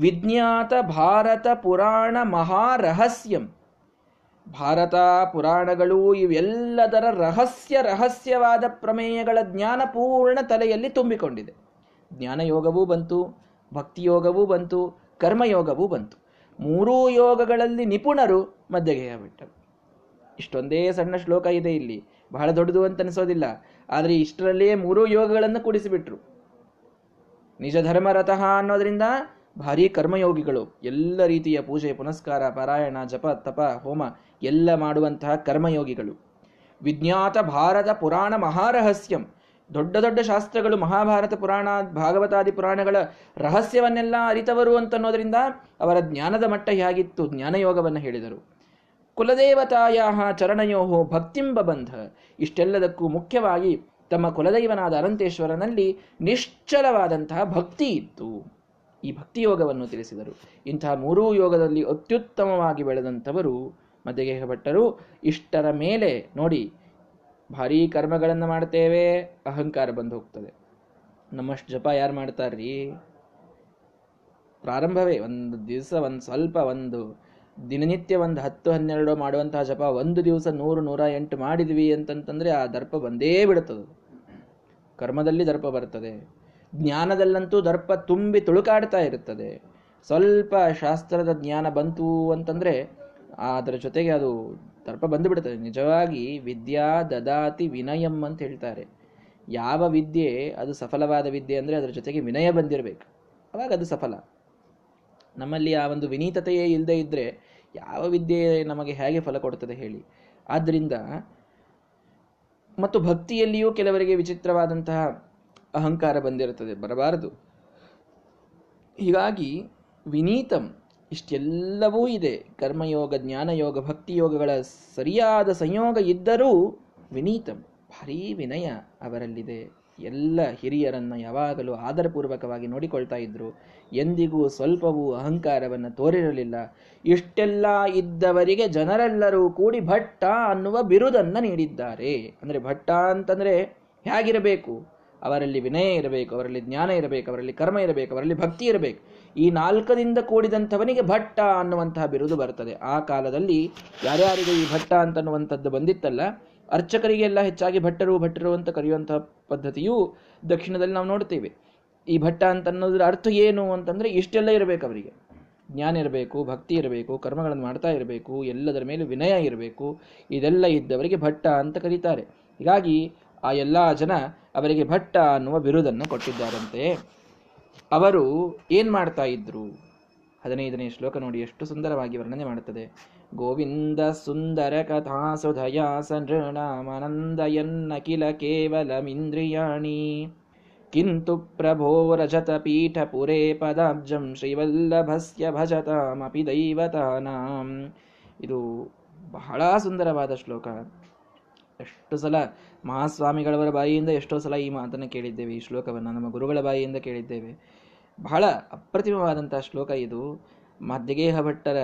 ವಿಜ್ಞಾತ ಭಾರತ ಪುರಾಣ ಮಹಾರಹಸ್ಯಂ. ಭಾರತ ಪುರಾಣಗಳು ಇವೆಲ್ಲದರ ರಹಸ್ಯ ರಹಸ್ಯವಾದ ಪ್ರಮೇಯಗಳ ಜ್ಞಾನ ಪೂರ್ಣ ತಲೆಯಲ್ಲಿ ತುಂಬಿಕೊಂಡಿದೆ. ಜ್ಞಾನಯೋಗವೂ ಬಂತು, ಭಕ್ತಿಯೋಗವೂ ಬಂತು, ಕರ್ಮಯೋಗವೂ ಬಂತು. ಮೂರೂ ಯೋಗಗಳಲ್ಲಿ ನಿಪುಣರು ಮಧ್ಯಗೆಯ ಬಿಟ್ಟರು ಇಷ್ಟೊಂದೇ ಸಣ್ಣ ಶ್ಲೋಕ ಇದೆ ಇಲ್ಲಿ. ಬಹಳ ದೊಡ್ಡದು ಅಂತ ಅನಿಸೋದಿಲ್ಲ ಆದರೆ ಇಷ್ಟರಲ್ಲಿಯೇ ಮೂರೂ ಯೋಗಗಳನ್ನು ಕೂಡಿಸಿಬಿಟ್ರು. ನಿಜ ಧರ್ಮರತಃ ಅನ್ನೋದ್ರಿಂದ ಭಾರಿ ಕರ್ಮಯೋಗಿಗಳು, ಎಲ್ಲ ರೀತಿಯ ಪೂಜೆ, ಪುನಸ್ಕಾರ, ಪಾರಾಯಣ, ಜಪ, ತಪ, ಹೋಮ, ಎಲ್ಲ ಮಾಡುವಂತಹ ಕರ್ಮಯೋಗಿಗಳು. ವಿಜ್ಞಾತ ಭಾರತ ಪುರಾಣ ಮಹಾರಹಸ್ಯಂ. ದೊಡ್ಡ ದೊಡ್ಡ ಶಾಸ್ತ್ರಗಳು, ಮಹಾಭಾರತ ಪುರಾಣ, ಭಾಗವತಾದಿ ಪುರಾಣಗಳ ರಹಸ್ಯವನ್ನೆಲ್ಲ ಅರಿತವರು ಅಂತನ್ನೋದರಿಂದ ಅವರ ಜ್ಞಾನದ ಮಟ್ಟ ಹೇಗಿತ್ತು ಜ್ಞಾನಯೋಗವನ್ನು ಹೇಳಿದರು. ಕುಲದೇವತಾಯ ಚರಣಯೋಹೋ ಭಕ್ತಿಂಬ ಬಂಧ. ಇಷ್ಟೆಲ್ಲದಕ್ಕೂ ಮುಖ್ಯವಾಗಿ ತಮ್ಮ ಕುಲದೈವನಾದ ಅನಂತೇಶ್ವರನಲ್ಲಿ ನಿಶ್ಚಲವಾದಂತಹ ಭಕ್ತಿ ಇತ್ತು. ಈ ಭಕ್ತಿ ಯೋಗವನ್ನು ತಿಳಿಸಿದರು. ಇಂತಹ ಮೂರೂ ಯೋಗದಲ್ಲಿ ಅತ್ಯುತ್ತಮವಾಗಿ ಬೆಳೆದಂಥವರು ಮಧ್ಯಗೇಹ ಇಷ್ಟರ ಮೇಲೆ ನೋಡಿ, ಭಾರೀ ಕರ್ಮಗಳನ್ನು ಮಾಡ್ತೇವೆ, ಅಹಂಕಾರ ಬಂದು ಹೋಗ್ತದೆ. ನಮ್ಮಷ್ಟು ಜಪ ಯಾರು ಮಾಡ್ತಾರ್ರಿ? ಪ್ರಾರಂಭವೇ, ಒಂದು ದಿವಸ, ಒಂದು ಸ್ವಲ್ಪ, ಒಂದು ದಿನನಿತ್ಯ ಒಂದು ಹತ್ತು, ಹನ್ನೆರಡು ಮಾಡುವಂತಹ ಜಪ, ಒಂದು ದಿವಸ ನೂರು, ನೂರ ಎಂಟು ಮಾಡಿದ್ವಿ ಅಂತಂತಂದ್ರೆ ಆ ದರ್ಪ ಬಂದೇ ಬಿಡುತ್ತದೆ. ಕರ್ಮದಲ್ಲಿ ದರ್ಪ ಬರ್ತದೆ. ಜ್ಞಾನದಲ್ಲಂತೂ ದರ್ಪ ತುಂಬಿ ತುಳುಕಾಡ್ತಾ ಇರುತ್ತದೆ. ಸ್ವಲ್ಪ ಶಾಸ್ತ್ರದ ಜ್ಞಾನ ಬಂತು ಅಂತಂದ್ರೆ ಅದರ ಜೊತೆಗೆ ಅದು ದರ್ಪ ಬಂದುಬಿಡ್ತದೆ ನಿಜವಾಗಿ ವಿದ್ಯಾ ದದಾತಿ ವಿನಯಂ ಅಂತ ಹೇಳ್ತಾರೆ. ಯಾವ ವಿದ್ಯೆ ಅದು ಸಫಲವಾದ ವಿದ್ಯೆ ಅಂದರೆ ಅದರ ಜೊತೆಗೆ ವಿನಯ ಬಂದಿರಬೇಕು. ಅವಾಗ ಅದು ಸಫಲ. ನಮ್ಮಲ್ಲಿ ಆ ಒಂದು ವಿನೀತತೆಯೇ ಇಲ್ಲದೆ ಇದ್ದರೆ ಯಾವ ವಿದ್ಯೆ ನಮಗೆ ಹೇಗೆ ಫಲ ಕೊಡುತ್ತದೆ ಹೇಳಿ. ಆದ್ದರಿಂದ ಮತ್ತು ಭಕ್ತಿಯಲ್ಲಿಯೂ ಕೆಲವರಿಗೆ ವಿಚಿತ್ರವಾದಂತಹ ಅಹಂಕಾರ ಬಂದಿರುತ್ತದೆ, ಬರಬಾರದು. ಹೀಗಾಗಿ ವಿನೀತಂ ಇಷ್ಟೆಲ್ಲವೂ ಇದೆ. ಕರ್ಮಯೋಗ, ಜ್ಞಾನಯೋಗ, ಭಕ್ತಿಯೋಗಗಳ ಸರಿಯಾದ ಸಂಯೋಗ ಇದ್ದರೂ ವಿನೀತಂ, ಭಾರೀ ವಿನಯ ಅವರಲ್ಲಿದೆ. ಎಲ್ಲ ಹಿರಿಯರನ್ನು ಯಾವಾಗಲೂ ಆದರಪೂರ್ವಕವಾಗಿ ನೋಡಿಕೊಳ್ತಾ ಇದ್ದರು ಎಂದಿಗೂ ಸ್ವಲ್ಪವೂ ಅಹಂಕಾರವನ್ನು ತೋರಿರಲಿಲ್ಲ. ಇಷ್ಟೆಲ್ಲ ಇದ್ದವರಿಗೆ ಜನರೆಲ್ಲರೂ ಕೂಡಿ ಭಟ್ಟ ಅನ್ನುವ ಬಿರುದನ್ನು ನೀಡಿದ್ದಾರೆ. ಅಂದರೆ ಭಟ್ಟ ಅಂತಂದರೆ ಹೇಗಿರಬೇಕು? ಅವರಲ್ಲಿ ವಿನಯ ಇರಬೇಕು, ಅವರಲ್ಲಿ ಜ್ಞಾನ ಇರಬೇಕು, ಅವರಲ್ಲಿ ಕರ್ಮ ಇರಬೇಕು, ಅವರಲ್ಲಿ ಭಕ್ತಿ ಇರಬೇಕು. ಈ ನಾಲ್ಕದಿಂದ ಕೂಡಿದಂಥವನಿಗೆ ಭಟ್ಟ ಅನ್ನುವಂತಹ ಬಿರುದು ಬರ್ತದೆ. ಆ ಕಾಲದಲ್ಲಿ ಯಾರ್ಯಾರಿಗೆ ಈ ಭಟ್ಟ ಅಂತನ್ನುವಂಥದ್ದು ಬಂದಿತ್ತಲ್ಲ, ಅರ್ಚಕರಿಗೆಲ್ಲ ಹೆಚ್ಚಾಗಿ ಭಟ್ಟರು ಭಟ್ಟರು ಅಂತ ಕರೆಯುವಂತಹ ಪದ್ಧತಿಯು ದಕ್ಷಿಣದಲ್ಲಿ ನಾವು ನೋಡ್ತೇವೆ. ಈ ಭಟ್ಟ ಅಂತ ಅನ್ನೋದ್ರ ಅರ್ಥ ಏನು ಅಂತಂದ್ರೆ ಇಷ್ಟೆಲ್ಲ ಇರಬೇಕು ಅವರಿಗೆ. ಜ್ಞಾನ ಇರಬೇಕು, ಭಕ್ತಿ ಇರಬೇಕು, ಕರ್ಮಗಳನ್ನು ಮಾಡ್ತಾ ಇರಬೇಕು, ಎಲ್ಲದರ ಮೇಲೆ ವಿನಯ ಇರಬೇಕು, ಇದೆಲ್ಲ ಇದ್ದವರಿಗೆ ಭಟ್ಟ ಅಂತ ಕರೀತಾರೆ. ಹೀಗಾಗಿ ಆ ಎಲ್ಲ ಜನ ಅವರಿಗೆ ಭಟ್ಟ ಅನ್ನುವ ಬಿರುದನ್ನು ಕೊಟ್ಟಿದ್ದಾರಂತೆ. ಅವರು ಏನ್ ಮಾಡ್ತಾ ಇದ್ರು? ಹದಿನೈದನೇ ಶ್ಲೋಕ ನೋಡಿ, ಎಷ್ಟು ಸುಂದರವಾಗಿ ವರ್ಣನೆ ಮಾಡುತ್ತದೆ. ಗೋವಿಂದ ಸುಂದರ ಕಥಾ ಸುಧಯ ಕಿಲ ಕೇವಲಮಿಂದ್ರಿಯಾಣಿ. ಕಿಂತು ಪ್ರಭೋ ರಜತ ಪೀಠ ಪುರೇ ಪದಾಬ್ಜಂ ಶ್ರೀವಲ್ಲಭಸ್ಯ ಭಜತಾಮಪಿ ದೈವತಾನಾಂ. ಇದು ಬಹಳ ಸುಂದರವಾದ ಶ್ಲೋಕ. ಎಷ್ಟು ಸಲ ಮಹಾಸ್ವಾಮಿಗಳವರ ಬಾಯಿಯಿಂದ ಎಷ್ಟೋ ಸಲ ಈ ಮಾತನ್ನು ಕೇಳಿದ್ದೇವೆ, ಈ ಶ್ಲೋಕವನ್ನು ನಮ್ಮ ಗುರುಗಳ ಬಾಯಿಯಿಂದ ಕೇಳಿದ್ದೇವೆ. ಬಹಳ ಅಪ್ರತಿಮವಾದಂಥ ಶ್ಲೋಕ ಇದು. ಮಧ್ಯಗೇಹ ಭಟ್ಟರ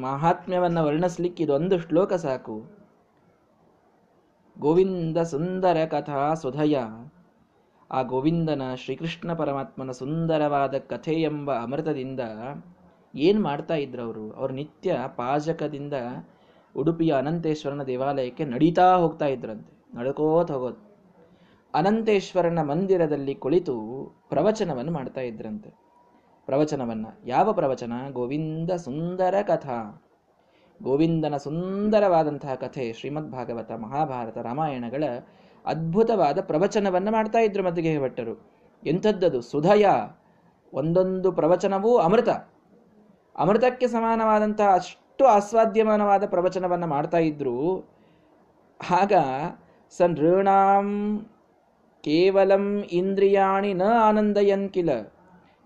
ಮಹಾತ್ಮ್ಯವನ್ನು ವರ್ಣಿಸ್ಲಿಕ್ಕೆ ಇದೊಂದು ಶ್ಲೋಕ ಸಾಕು. ಗೋವಿಂದ ಸುಂದರ ಕಥಾ ಸುಧಯ. ಆ ಗೋವಿಂದನ ಶ್ರೀಕೃಷ್ಣ ಪರಮಾತ್ಮನ ಸುಂದರವಾದ ಕಥೆ ಎಂಬ ಅಮೃತದಿಂದ ಏನು ಮಾಡ್ತಾ ಇದ್ರು ಅವರು? ಅವರು ನಿತ್ಯ ಪಾಜಕದಿಂದ ಉಡುಪಿಯ ಅನಂತೇಶ್ವರನ ದೇವಾಲಯಕ್ಕೆ ನಡೀತಾ ಹೋಗ್ತಾ ಇದ್ರಂತೆ. ನಡ್ಕೋತ ಹೋಗೋದು. ಅನಂತೇಶ್ವರನ ಮಂದಿರದಲ್ಲಿ ಕುಳಿತು ಪ್ರವಚನವನ್ನು ಮಾಡ್ತಾ ಇದ್ರಂತೆ. ಪ್ರವಚನವನ್ನ. ಯಾವ ಪ್ರವಚನ? ಗೋವಿಂದ ಸುಂದರ ಕಥಾ. ಗೋವಿಂದನ ಸುಂದರವಾದಂತಹ ಕಥೆ ಶ್ರೀಮದ್ ಭಾಗವತ ಮಹಾಭಾರತ ರಾಮಾಯಣಗಳ ಅದ್ಭುತವಾದ ಪ್ರವಚನವನ್ನ ಮಾಡ್ತಾ ಇದ್ರು ಮದ್ದಿಗೆ ಭಟ್ಟರು ಎಂಥದ್ದದು? ಸುಧಯ. ಒಂದೊಂದು ಪ್ರವಚನವೂ ಅಮೃತ. ಅಮೃತಕ್ಕೆ ಸಮಾನವಾದಂತಹ ಅಷ್ಟು ಆಸ್ವಾದ್ಯಮಾನವಾದ ಪ್ರವಚನವನ್ನು ಮಾಡ್ತಾ ಇದ್ರು. ಆಗ ಸನೃಣಾಂ ಕೇವಲಂ ಇಂದ್ರಿಯಾಣಿ ನ ಆನಂದಯನ್ ಕಿಲ.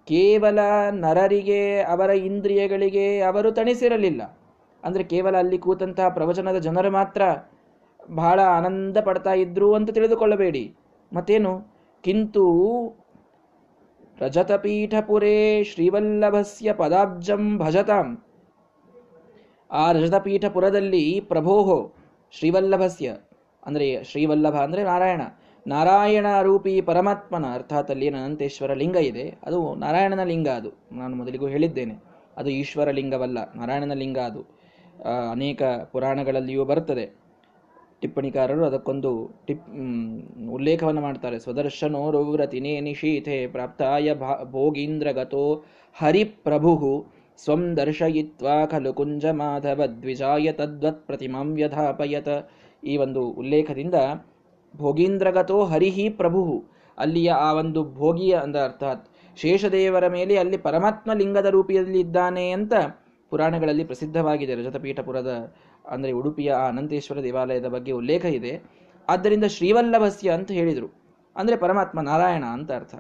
ಕೇವಲ ನರರಿಗೆ, ಅವರ ಇಂದ್ರಿಯಗಳಿಗೆ ಅವರು ತಣಿಸಿರಲಿಲ್ಲ. ಅಂದರೆ ಕೇವಲ ಅಲ್ಲಿ ಕೂತಂತಹ ಪ್ರವಚನದ ಜನರು ಮಾತ್ರ ಬಹಳ ಆನಂದ ಪಡ್ತಾ ಇದ್ರು ಅಂತ ತಿಳಿದುಕೊಳ್ಳಬೇಡಿ. ಮತ್ತೇನು? ಕಿಂತು ರಜತಪೀಠಪುರೇ ಶ್ರೀವಲ್ಲಭಸ್ಯ ಪದಾಬ್ಜಂ ಭಜತಾಂ. ಆ ರಜತಪೀಠಪುರದಲ್ಲಿ ಪ್ರಭೋಹೋ ಶ್ರೀವಲ್ಲಭಸ್ಯ, ಅಂದರೆ ಶ್ರೀವಲ್ಲಭ ಅಂದರೆ ನಾರಾಯಣ. ನಾರಾಯಣ ರೂಪಿ ಪರಮಾತ್ಮನ, ಅರ್ಥಾತ್ ಅಲ್ಲಿ ಅನಂತೇಶ್ವರ ಲಿಂಗ ಇದೆ. ಅದು ನಾರಾಯಣನ ಲಿಂಗ ಅದು. ನಾನು ಮೊದಲಿಗೂ ಹೇಳಿದ್ದೇನೆ. ಅದು ಈಶ್ವರ ಲಿಂಗವಲ್ಲ, ನಾರಾಯಣನ ಲಿಂಗ ಅದು. ಅನೇಕ ಪುರಾಣಗಳಲ್ಲಿಯೂ ಬರುತ್ತದೆ ಟಿಪ್ಪಣಿಕಾರರು ಅದಕ್ಕೊಂದು ಟಿಪ್ ಉಲ್ಲೇಖವನ್ನು ಮಾಡ್ತಾರೆ. ಸ್ವದರ್ಶನೋರುವ್ರತಿನೇ ನಿಶೀಥೆ ಪ್ರಾಪ್ತಾಯ ಭಾ, ಭೋಗೀಂದ್ರಗತೋ ಸ್ವಂ ದರ್ಶಯಿತ್ವಾ ಖಲು ಕುಂಜ ಮಾಧವ ದ್ವಿಜಾಯ ತದ್ವತ್ ಪ್ರತಿಮಾಂ ವ್ಯಧಾಪಯತ ಈ ಒಂದು ಉಲ್ಲೇಖದಿಂದ ಭೋಗೀಂದ್ರಗತೋ ಹರಿಹಿ ಪ್ರಭು, ಅಲ್ಲಿಯ ಆ ಒಂದು ಭೋಗಿಯ ಅಂದ ಅರ್ಥಾತ್ ಶೇಷದೇವರ ಮೇಲೆ ಅಲ್ಲಿ ಪರಮಾತ್ಮ ಲಿಂಗದ ರೂಪಿಯಲ್ಲಿ ಇದ್ದಾನೆ ಅಂತ ಪುರಾಣಗಳಲ್ಲಿ ಪ್ರಸಿದ್ಧವಾಗಿದೆ ರಜತಪೀಠಪುರದ, ಅಂದರೆ ಉಡುಪಿಯ ಆ ಅನಂತೇಶ್ವರ ದೇವಾಲಯದ ಬಗ್ಗೆ ಉಲ್ಲೇಖ ಇದೆ. ಆದ್ದರಿಂದ ಶ್ರೀವಲ್ಲಭಸ್ಯ ಅಂತ ಹೇಳಿದರು. ಅಂದರೆ ಪರಮಾತ್ಮ ನಾರಾಯಣ ಅಂತ ಅರ್ಥ.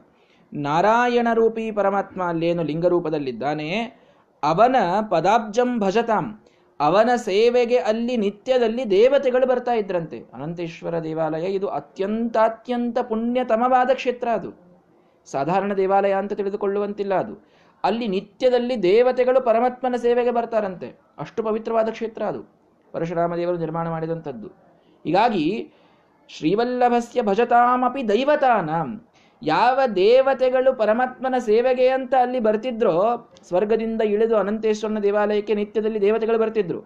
ನಾರಾಯಣ ರೂಪಿ ಪರಮಾತ್ಮ ಅಲ್ಲೇನು ಲಿಂಗರೂಪದಲ್ಲಿದ್ದಾನೆ ಅವನ ಪದಾಬ್ಜಂ ಭಜತಾಂ, ಅವನ ಸೇವೆಗೆ ಅಲ್ಲಿ ನಿತ್ಯದಲ್ಲಿ ದೇವತೆಗಳು ಬರ್ತಾ ಇದ್ರಂತೆ. ಅನಂತೇಶ್ವರ ದೇವಾಲಯ ಇದು ಅತ್ಯಂತ ಪುಣ್ಯತಮವಾದ ಕ್ಷೇತ್ರ ಅದು. ಸಾಧಾರಣ ದೇವಾಲಯ ಅಂತ ತಿಳಿದುಕೊಳ್ಳುವಂತಿಲ್ಲ ಅದು. ಅಲ್ಲಿ ನಿತ್ಯದಲ್ಲಿ ದೇವತೆಗಳು ಪರಮಾತ್ಮನ ಸೇವೆಗೆ ಬರ್ತಾರಂತೆ. ಅಷ್ಟು ಪವಿತ್ರವಾದ ಕ್ಷೇತ್ರ ಅದು. ಪರಶುರಾಮ ದೇವರು ನಿರ್ಮಾಣ ಮಾಡಿದಂಥದ್ದು. ಹೀಗಾಗಿ ಶ್ರೀವಲ್ಲಭಸ್ಯ ಭಜತಾಮಪಿ ದೈವತಾನ. ಯಾವ ದೇವತೆಗಳು ಪರಮಾತ್ಮನ ಸೇವೆಗೆ ಅಂತ ಅಲ್ಲಿ ಬರ್ತಿದ್ರೋ, ಸ್ವರ್ಗದಿಂದ ಇಳಿದು ಅನಂತೇಶ್ವರನ ದೇವಾಲಯಕ್ಕೆ ನಿತ್ಯದಲ್ಲಿ ದೇವತೆಗಳು ಬರ್ತಿದ್ರು.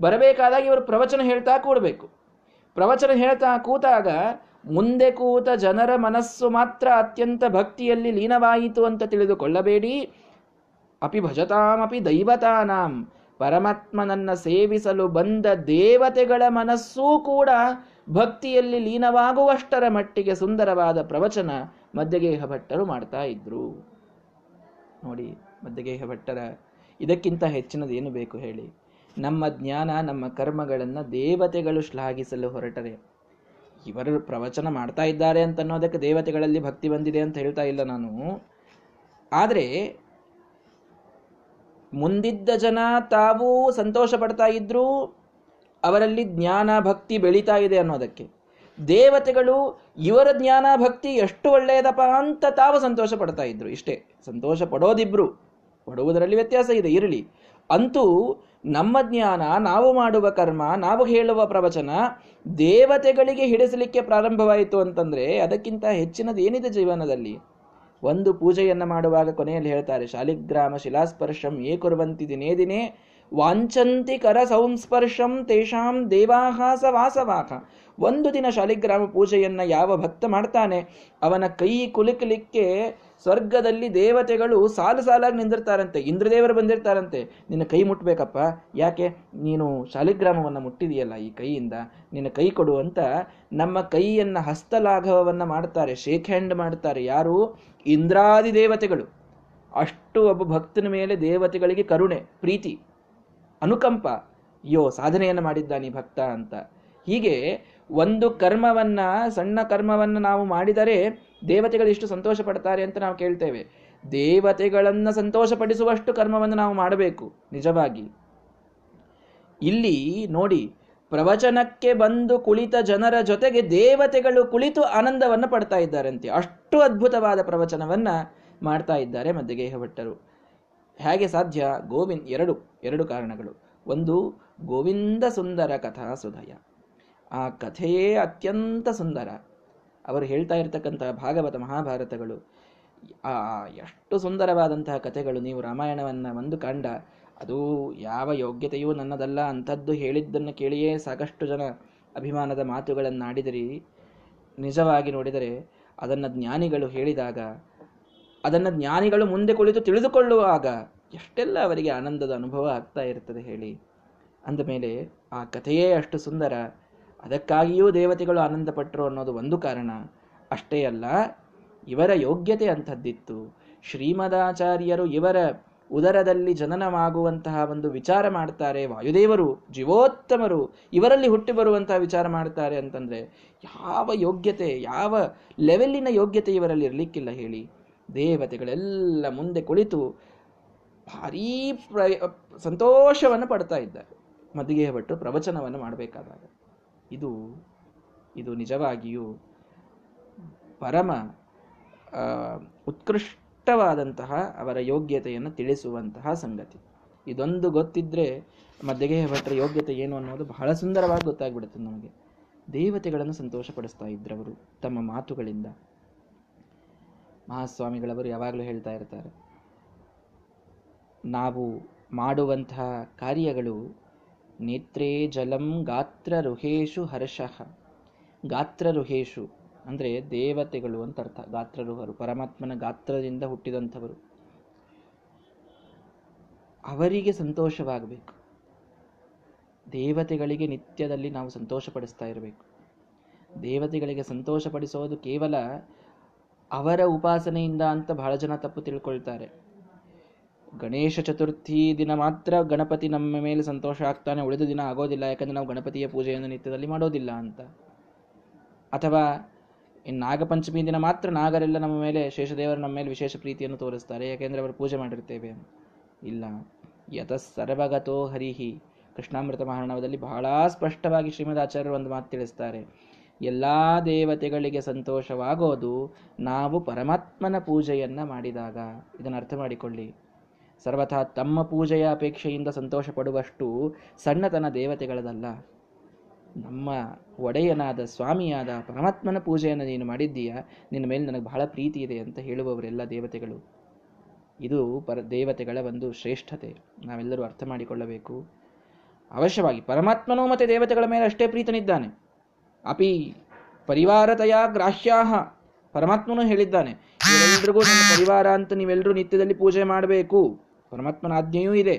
ಬರಬೇಕಾದಾಗ ಇವರು ಪ್ರವಚನ ಹೇಳ್ತಾ ಕೂಡಬೇಕು. ಪ್ರವಚನ ಹೇಳ್ತಾ ಕೂತಾಗ ಮುಂದೆ ಕೂತ ಜನರ ಮನಸ್ಸು ಮಾತ್ರ ಅತ್ಯಂತ ಭಕ್ತಿಯಲ್ಲಿ ಲೀನವಾಯಿತು ಅಂತ ತಿಳಿದುಕೊಳ್ಳಬೇಡಿ. ಅಪಿ ಭಜತಾಮಪಿ ದೈವತಾನಾಂ. ಪರಮಾತ್ಮನನ್ನ ಸೇವಿಸಲು ಬಂದ ದೇವತೆಗಳ ಮನಸ್ಸೂ ಕೂಡ ಭಕ್ತಿಯಲ್ಲಿ ಲೀನವಾಗುವಷ್ಟರ ಮಟ್ಟಿಗೆ ಸುಂದರವಾದ ಪ್ರವಚನ ಮಧ್ಯಗೇಹ ಭಟ್ಟರು ಮಾಡ್ತಾ ಇದ್ರು. ನೋಡಿ ಮಧ್ಯಗೇಹ ಭಟ್ಟರ ಇದಕ್ಕಿಂತ ಹೆಚ್ಚಿನದೇನು ಬೇಕು ಹೇಳಿ. ನಮ್ಮ ಜ್ಞಾನ, ನಮ್ಮ ಕರ್ಮಗಳನ್ನು ದೇವತೆಗಳು ಶ್ಲಾಘಿಸಲು ಹೊರಟರೆ. ಇವರು ಪ್ರವಚನ ಮಾಡ್ತಾ ಇದ್ದಾರೆ ಅಂತ ಅನ್ನೋದಕ್ಕೆ ದೇವತೆಗಳಲ್ಲಿ ಭಕ್ತಿ ಬಂದಿದೆ ಅಂತ ಹೇಳ್ತಾ ಇಲ್ಲ ನಾನು. ಆದರೆ, ಮುಂದಿದ್ದ ಜನ ತಾವು ಸಂತೋಷ ಪಡ್ತಾ ಇದ್ರು, ಅವರಲ್ಲಿ ಜ್ಞಾನ, ಭಕ್ತಿ ಬೆಳೀತಾ ಇದೆ ಅನ್ನೋದಕ್ಕೆ. ದೇವತೆಗಳು ಇವರ ಜ್ಞಾನ ಭಕ್ತಿ ಎಷ್ಟು ಒಳ್ಳೆಯದಪ್ಪ ಅಂತ ತಾವು ಸಂತೋಷ ಪಡ್ತಾ ಇದ್ರು. ಇಷ್ಟೇ. ಸಂತೋಷ ಪಡೋದಿಬ್ರು. ಪಡುವುದರಲ್ಲಿ ವ್ಯತ್ಯಾಸ ಇದೆ. ಇರಲಿ. ಅಂತೂ ನಮ್ಮ ಜ್ಞಾನ, ನಾವು ಮಾಡುವ ಕರ್ಮ, ನಾವು ಹೇಳುವ ಪ್ರವಚನ ದೇವತೆಗಳಿಗೆ ಹಿಡಿಸಲಿಕ್ಕೆ ಪ್ರಾರಂಭವಾಯಿತು ಅಂತಂದ್ರೆ ಅದಕ್ಕಿಂತ ಹೆಚ್ಚಿನದೇನಿದೆ ಜೀವನದಲ್ಲಿ? ಒಂದು ಪೂಜೆಯನ್ನು ಮಾಡುವಾಗ ಕೊನೆಯಲ್ಲಿ ಹೇಳ್ತಾರೆ, ಶಾಲಿಗ್ರಾಮ ಶಿಲಾಸ್ಪರ್ಶಂ ಏ ಕುರುವಂತಿ ದಿನೇ ದಿನೇ, ವಾಂಚಂತಿ ಕರ ಸಂಸ್ಪರ್ಶಂ ತೇಷಾಂ ದೇವಾಹಾಸ ವಾಸವಾಹ. ಒಂದು ದಿನ ಶಾಲಿಗ್ರಾಮ ಪೂಜೆಯನ್ನು ಯಾವ ಭಕ್ತ ಮಾಡ್ತಾನೆ, ಅವನ ಕೈ ಕುಲುಕಲಿಕ್ಕೆ ಸ್ವರ್ಗದಲ್ಲಿ ದೇವತೆಗಳು ಸಾಲು ಸಾಲಾಗಿ ನಿಂದಿರ್ತಾರಂತೆ, ಇಂದ್ರದೇವರು ಬಂದಿರ್ತಾರಂತೆ. ನಿನ್ನ ಕೈ ಮುಟ್ಬೇಕಪ್ಪ. ಯಾಕೆ? ನೀನು ಶಾಲಿಗ್ರಾಮವನ್ನು ಮುಟ್ಟಿದೆಯಲ್ಲ ಈ ಕೈಯಿಂದ. ನಿನ್ನ ಕೈ ಕೊಡು ಅಂತ ನಮ್ಮ ಕೈಯನ್ನು ಹಸ್ತಲಾಘವವನ್ನು ಮಾಡ್ತಾರೆ ಶೇಕ್ ಹ್ಯಾಂಡ್ ಮಾಡ್ತಾರೆ ಯಾರು? ಇಂದ್ರಾದಿ ದೇವತೆಗಳು. ಅಷ್ಟು ಒಬ್ಬ ಭಕ್ತನ ಮೇಲೆ ದೇವತೆಗಳಿಗೆ ಕರುಣೆ, ಪ್ರೀತಿ, ಅನುಕಂಪ. ಅಯ್ಯೋ, ಸಾಧನೆಯನ್ನು ಮಾಡಿದ್ದಾನೆ ಭಕ್ತ ಅಂತ. ಹೀಗೆ ಒಂದು ಕರ್ಮವನ್ನ, ಸಣ್ಣ ಕರ್ಮವನ್ನ ನಾವು ಮಾಡಿದರೆ ದೇವತೆಗಳು ಇಷ್ಟು ಸಂತೋಷ ಪಡ್ತಾರೆ ಅಂತ ನಾವು ಕೇಳ್ತೇವೆ. ದೇವತೆಗಳನ್ನು ಸಂತೋಷಪಡಿಸುವಷ್ಟು ಕರ್ಮವನ್ನು ನಾವು ಮಾಡಬೇಕು, ನಿಜವಾಗಿ. ಇಲ್ಲಿ ನೋಡಿ, ಪ್ರವಚನಕ್ಕೆ ಬಂದು ಕುಳಿತ ಜನರ ಜೊತೆಗೆ ದೇವತೆಗಳು ಕುಳಿತು ಆನಂದವನ್ನು ಪಡ್ತಾ ಇದ್ದಾರಂತೆ. ಅಷ್ಟು ಅದ್ಭುತವಾದ ಪ್ರವಚನವನ್ನು ಮಾಡ್ತಾ ಇದ್ದಾರೆ ಮಧ್ಯಗೇಹ ಭಟ್ಟರು ಹೇಗೆ ಸಾಧ್ಯ? ಗೋವಿಂದ್ ಎರಡು ಎರಡು ಕಾರಣಗಳು. ಒಂದು, ಗೋವಿಂದ ಸುಂದರ ಕಥಾ ಸುಧಯ ಆ ಕಥೆಯೇ ಅತ್ಯಂತ ಸುಂದರ. ಅವರು ಹೇಳ್ತಾ ಇರತಕ್ಕಂತಹ ಭಾಗವತ ಮಹಾಭಾರತಗಳು, ಆ ಎಷ್ಟು ಸುಂದರವಾದಂತಹ ಕಥೆಗಳು ನೀವು ರಾಮಾಯಣವನ್ನು ಒಂದು ಕಂಡ, ಅದು ಯಾವ ಯೋಗ್ಯತೆಯೂ ನನ್ನದಲ್ಲ ಅಂಥದ್ದು ಹೇಳಿದ್ದನ್ನು ಕೇಳಿಯೇ ಸಾಕಷ್ಟು ಜನ ಅಭಿಮಾನದ ಮಾತುಗಳನ್ನಾಡಿದಿರಿ. ನಿಜವಾಗಿ ನೋಡಿದರೆ ಅದನ್ನು ಜ್ಞಾನಿಗಳು ಹೇಳಿದಾಗ, ಅದನ್ನು ಜ್ಞಾನಿಗಳು ಮುಂದೆ ಕುಳಿತು ತಿಳಿದುಕೊಳ್ಳುವಾಗ ಎಷ್ಟೆಲ್ಲ ಅವರಿಗೆ ಆನಂದದ ಅನುಭವ ಆಗ್ತಾ ಇರ್ತದೆ ಹೇಳಿ. ಅಂದಮೇಲೆ ಆ ಕಥೆಯೇ ಅಷ್ಟು ಸುಂದರ. ಅದಕ್ಕಾಗಿಯೂ ದೇವತೆಗಳು ಆನಂದಪಟ್ಟರು ಅನ್ನೋದು ಒಂದು ಕಾರಣ. ಅಷ್ಟೇ ಅಲ್ಲ, ಇವರ ಯೋಗ್ಯತೆ ಅಂಥದ್ದಿತ್ತು. ಶ್ರೀಮದಾಚಾರ್ಯರು ಇವರ ಉದರದಲ್ಲಿ ಜನನವಾಗುವಂತಹ ಒಂದು ವಿಚಾರ ಮಾಡ್ತಾರೆ. ವಾಯುದೇವರು, ಜೀವೋತ್ತಮರು, ಇವರಲ್ಲಿ ಹುಟ್ಟಿ ಬರುವಂತಹ ವಿಚಾರ ಮಾಡ್ತಾರೆ ಅಂತಂದ್ರೆ, ಯಾವ ಯೋಗ್ಯತೆ, ಯಾವ ಲೆವೆಲ್ಲಿನ ಯೋಗ್ಯತೆ ಇವರಲ್ಲಿ ಇರಲಿಕ್ಕಿಲ್ಲ ಹೇಳಿ. ದೇವತೆಗಳೆಲ್ಲ ಮುಂದೆ ಕುಳಿತು ಭಾರೀ ಪ್ರ ಸಂತೋಷವನ್ನು ಪಡ್ತಾ ಇದ್ದಾರೆ. ಮದ್ದಿಗೆ ಭಟ್ಟು ಪ್ರವಚನವನ್ನು ಮಾಡಬೇಕಾದಾಗ. ಇದು ಇದು ನಿಜವಾಗಿಯೂ ಪರಮ ಉತ್ಕೃಷ್ಟವಾದಂತಹ ಅವರ ಯೋಗ್ಯತೆಯನ್ನು ತಿಳಿಸುವಂತಹ ಸಂಗತಿ. ಇದೊಂದು ಗೊತ್ತಿದ್ರೆ ಮಧ್ಯಗೆ ಭಟ್ರ ಯೋಗ್ಯತೆ ಏನು ಅನ್ನೋದು ಬಹಳ ಸುಂದರವಾಗಿ ಗೊತ್ತಾಗ್ಬಿಡುತ್ತೆ ನಮಗೆ. ದೇವತೆಗಳನ್ನು ಸಂತೋಷಪಡಿಸ್ತಾ ಇದ್ರವರು ತಮ್ಮ ಮಾತುಗಳಿಂದ. ಮಹಾಸ್ವಾಮಿಗಳವರು ಯಾವಾಗಲೂ ಹೇಳ್ತಾ ಇರ್ತಾರೆ, ನಾವು ಮಾಡುವಂತಹ ಕಾರ್ಯಗಳು ನೇತ್ರೇ ಜಲಂ ಗಾತ್ರ ರುಹೇಶು ಹರ್ಷಃ. ಗಾತ್ರ ರುಹೇಶು ಅಂದರೆ ದೇವತೆಗಳು ಅಂತ ಅರ್ಥ. ಗಾತ್ರರುಹರು, ಪರಮಾತ್ಮನ ಗಾತ್ರದಿಂದ ಹುಟ್ಟಿದಂಥವರು. ಅವರಿಗೆ ಸಂತೋಷವಾಗಬೇಕು. ದೇವತೆಗಳಿಗೆ ನಿತ್ಯದಲ್ಲಿ ನಾವು ಸಂತೋಷಪಡಿಸ್ತಾ ಇರಬೇಕು. ದೇವತೆಗಳಿಗೆ ಸಂತೋಷಪಡಿಸೋದು ಕೇವಲ ಅವರ ಉಪಾಸನೆಯಿಂದ ಅಂತ ಬಹಳ ಜನ ತಪ್ಪು ತಿಳ್ಕೊಳ್ತಾರೆ. ಗಣೇಶ ಚತುರ್ಥಿ ದಿನ ಮಾತ್ರ ಗಣಪತಿ ನಮ್ಮ ಮೇಲೆ ಸಂತೋಷ ಆಗ್ತಾನೆ, ಉಳಿದ ದಿನ ಆಗೋದಿಲ್ಲ, ಯಾಕಂದ್ರೆ ನಾವು ಗಣಪತಿಯ ಪೂಜೆಯನ್ನು ನಿತ್ಯದಲ್ಲಿ ಮಾಡೋದಿಲ್ಲ ಅಂತ. ಅಥವಾ ಇನ್ನು ನಾಗಪಂಚಮಿ ದಿನ ಮಾತ್ರ ನಾಗರೆಲ್ಲ ನಮ್ಮ ಮೇಲೆ, ಶೇಷದೇವರು ನಮ್ಮ ಮೇಲೆ ವಿಶೇಷ ಪ್ರೀತಿಯನ್ನು ತೋರಿಸ್ತಾರೆ, ಯಾಕೆಂದರೆ ಅವರು ಪೂಜೆ ಮಾಡಿರ್ತೇವೆ ಇಲ್ಲ. ಯತ ಸರ್ವಗತೋ ಹರಿಹಿ. ಕೃಷ್ಣಾಮೃತ ಮಹಾರಣವದಲ್ಲಿ ಬಹಳ ಸ್ಪಷ್ಟವಾಗಿ ಶ್ರೀಮದ್ ಆಚಾರ್ಯರು ಒಂದು ಮಾತು ತಿಳಿಸ್ತಾರೆ. ಎಲ್ಲ ದೇವತೆಗಳಿಗೆ ಸಂತೋಷವಾಗೋದು ನಾವು ಪರಮಾತ್ಮನ ಪೂಜೆಯನ್ನು ಮಾಡಿದಾಗ. ಇದನ್ನು ಅರ್ಥ ಮಾಡಿಕೊಳ್ಳಿ. ಸರ್ವಥಾ ತಮ್ಮ ಪೂಜೆಯ ಅಪೇಕ್ಷೆಯಿಂದ ಸಂತೋಷ ಪಡುವಷ್ಟು ಸಣ್ಣತನ ದೇವತೆಗಳದಲ್ಲ. ನಮ್ಮ ಒಡೆಯನಾದ ಸ್ವಾಮಿಯಾದ ಪರಮಾತ್ಮನ ಪೂಜೆಯನ್ನು ನೀನು ಮಾಡಿದ್ದೀಯ? ನಿನ್ನ ಮೇಲೆ ನನಗೆ ಬಹಳ ಪ್ರೀತಿ ಇದೆ ಅಂತ ಹೇಳುವವರೆಲ್ಲ ದೇವತೆಗಳು. ಇದು ಪರ ದೇವತೆಗಳ ಒಂದು ಶ್ರೇಷ್ಠತೆ. ನಾವೆಲ್ಲರೂ ಅರ್ಥ ಮಾಡಿಕೊಳ್ಳಬೇಕು. ಅವಶ್ಯವಾಗಿ ಪರಮಾತ್ಮನೂ ಮತ್ತು ದೇವತೆಗಳ ಮೇಲೆ ಅಷ್ಟೇ ಪ್ರೀತನಿದ್ದಾನೆ. ಅಪಿ ಪರಿವಾರತೆಯ ಗ್ರಾಹ್ಯಾಹ. ಪರಮಾತ್ಮನೂ ಹೇಳಿದ್ದಾನೆ ಎಲ್ಲರಿಗೂ ನನ್ನ ಪರಿವಾರ ಅಂತ ನೀವೆಲ್ಲರೂ ನಿತ್ಯದಲ್ಲಿ ಪೂಜೆ ಮಾಡಬೇಕು. ಪರಮಾತ್ಮನ ಆಜ್ಞೆಯೂ ಇದೆ.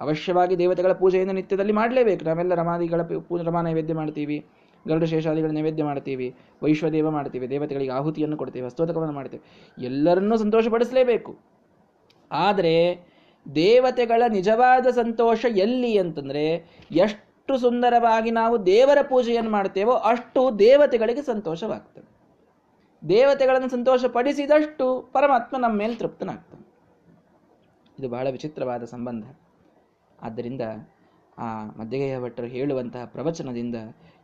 ಅವಶ್ಯವಾಗಿ ದೇವತೆಗಳ ಪೂಜೆಯನ್ನು ನಿತ್ಯದಲ್ಲಿ ಮಾಡಲೇಬೇಕು. ನಾವೆಲ್ಲ ರಮಾದಿಗಳ ಪೂಜೆ, ರಮಾ ನೈವೇದ್ಯ ಮಾಡ್ತೀವಿ. ಗರುಡ ಶೇಷಾದಿಗಳ ನೈವೇದ್ಯ ಮಾಡ್ತೀವಿ. ವೈಶ್ವದೇವ ಮಾಡ್ತೀವಿ. ದೇವತೆಗಳಿಗೆ ಆಹುತಿಯನ್ನು ಕೊಡ್ತೀವಿ ಹಸ್ತೋತಕವನ್ನು ಮಾಡ್ತೀವಿ. ಎಲ್ಲರನ್ನೂ ಸಂತೋಷಪಡಿಸಲೇಬೇಕು. ಆದರೆ ದೇವತೆಗಳ ನಿಜವಾದ ಸಂತೋಷ ಎಲ್ಲಿ ಅಂತಂದರೆ, ಎಷ್ಟು ಸುಂದರವಾಗಿ ನಾವು ದೇವರ ಪೂಜೆಯನ್ನು ಮಾಡ್ತೇವೋ ಅಷ್ಟು ದೇವತೆಗಳಿಗೆ ಸಂತೋಷವಾಗ್ತದೆ. ದೇವತೆಗಳನ್ನು ಸಂತೋಷಪಡಿಸಿದಷ್ಟು ಪರಮಾತ್ಮ ನಮ್ಮ ಮೇಲೆ ತೃಪ್ತನಾಗ್ತಾನೆ. ಇದು ಬಹಳ ವಿಚಿತ್ರವಾದ ಸಂಬಂಧ. ಆದ್ದರಿಂದ ಆ ಮಧ್ಯಗೇಯ ಭಟ್ಟರು ಹೇಳುವಂತಹ ಪ್ರವಚನದಿಂದ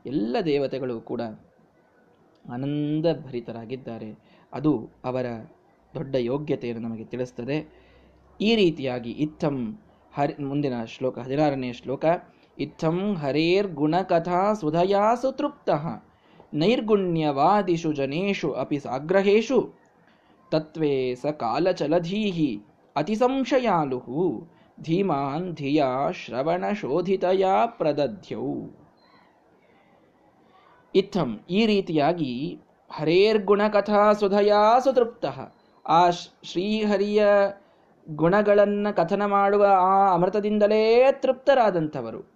ಎಲ್ಲ ದೇವತೆಗಳು ಕೂಡ ಆನಂದ ಭರಿತರಾಗಿದ್ದಾರೆ ಅದು ಅವರ ದೊಡ್ಡ ಯೋಗ್ಯತೆಯನ್ನು ನಮಗೆ ತಿಳಿಸ್ತದೆ. ಈ ರೀತಿಯಾಗಿ ಇತ್ತಂ ಹರಿ, ಮುಂದಿನ ಶ್ಲೋಕ, ಹದಿನಾರನೇ ಶ್ಲೋಕ, ಇತ್ತಂ ಹರೇರ್ ಗುಣಕಥಾ ಸುಧಯಾ ಸುತೃಪ್ತ ನೈರ್ಗುಣ್ಯವಾದಿಷು ಜನೇಶು ಅಪಿ ಸಾಗ್ರಹೇಶು ತತ್ವೇ ಸ ಅತಿಸಂಶಯಾಲು ಧೀಮಾನ್ ಧಿಯಾ ಶ್ರವಣ ಶೋಧಿತಯಾ ಪ್ರದಧ್ಯೌ. ಇತ್ತಂ, ಈ ರೀತಿಯಾಗಿ ಹರೇರ್ಗುಣಕಥಾ ಸುಧಯಾ ಸುತೃಪ್ತ. ಆ ಶ್ರೀಹರಿಯ ಗುಣಗಳನ್ನು ಕಥನ ಮಾಡುವ ಆ ಅಮೃತದಿಂದಲೇ ತೃಪ್ತರಾದಂಥವರು.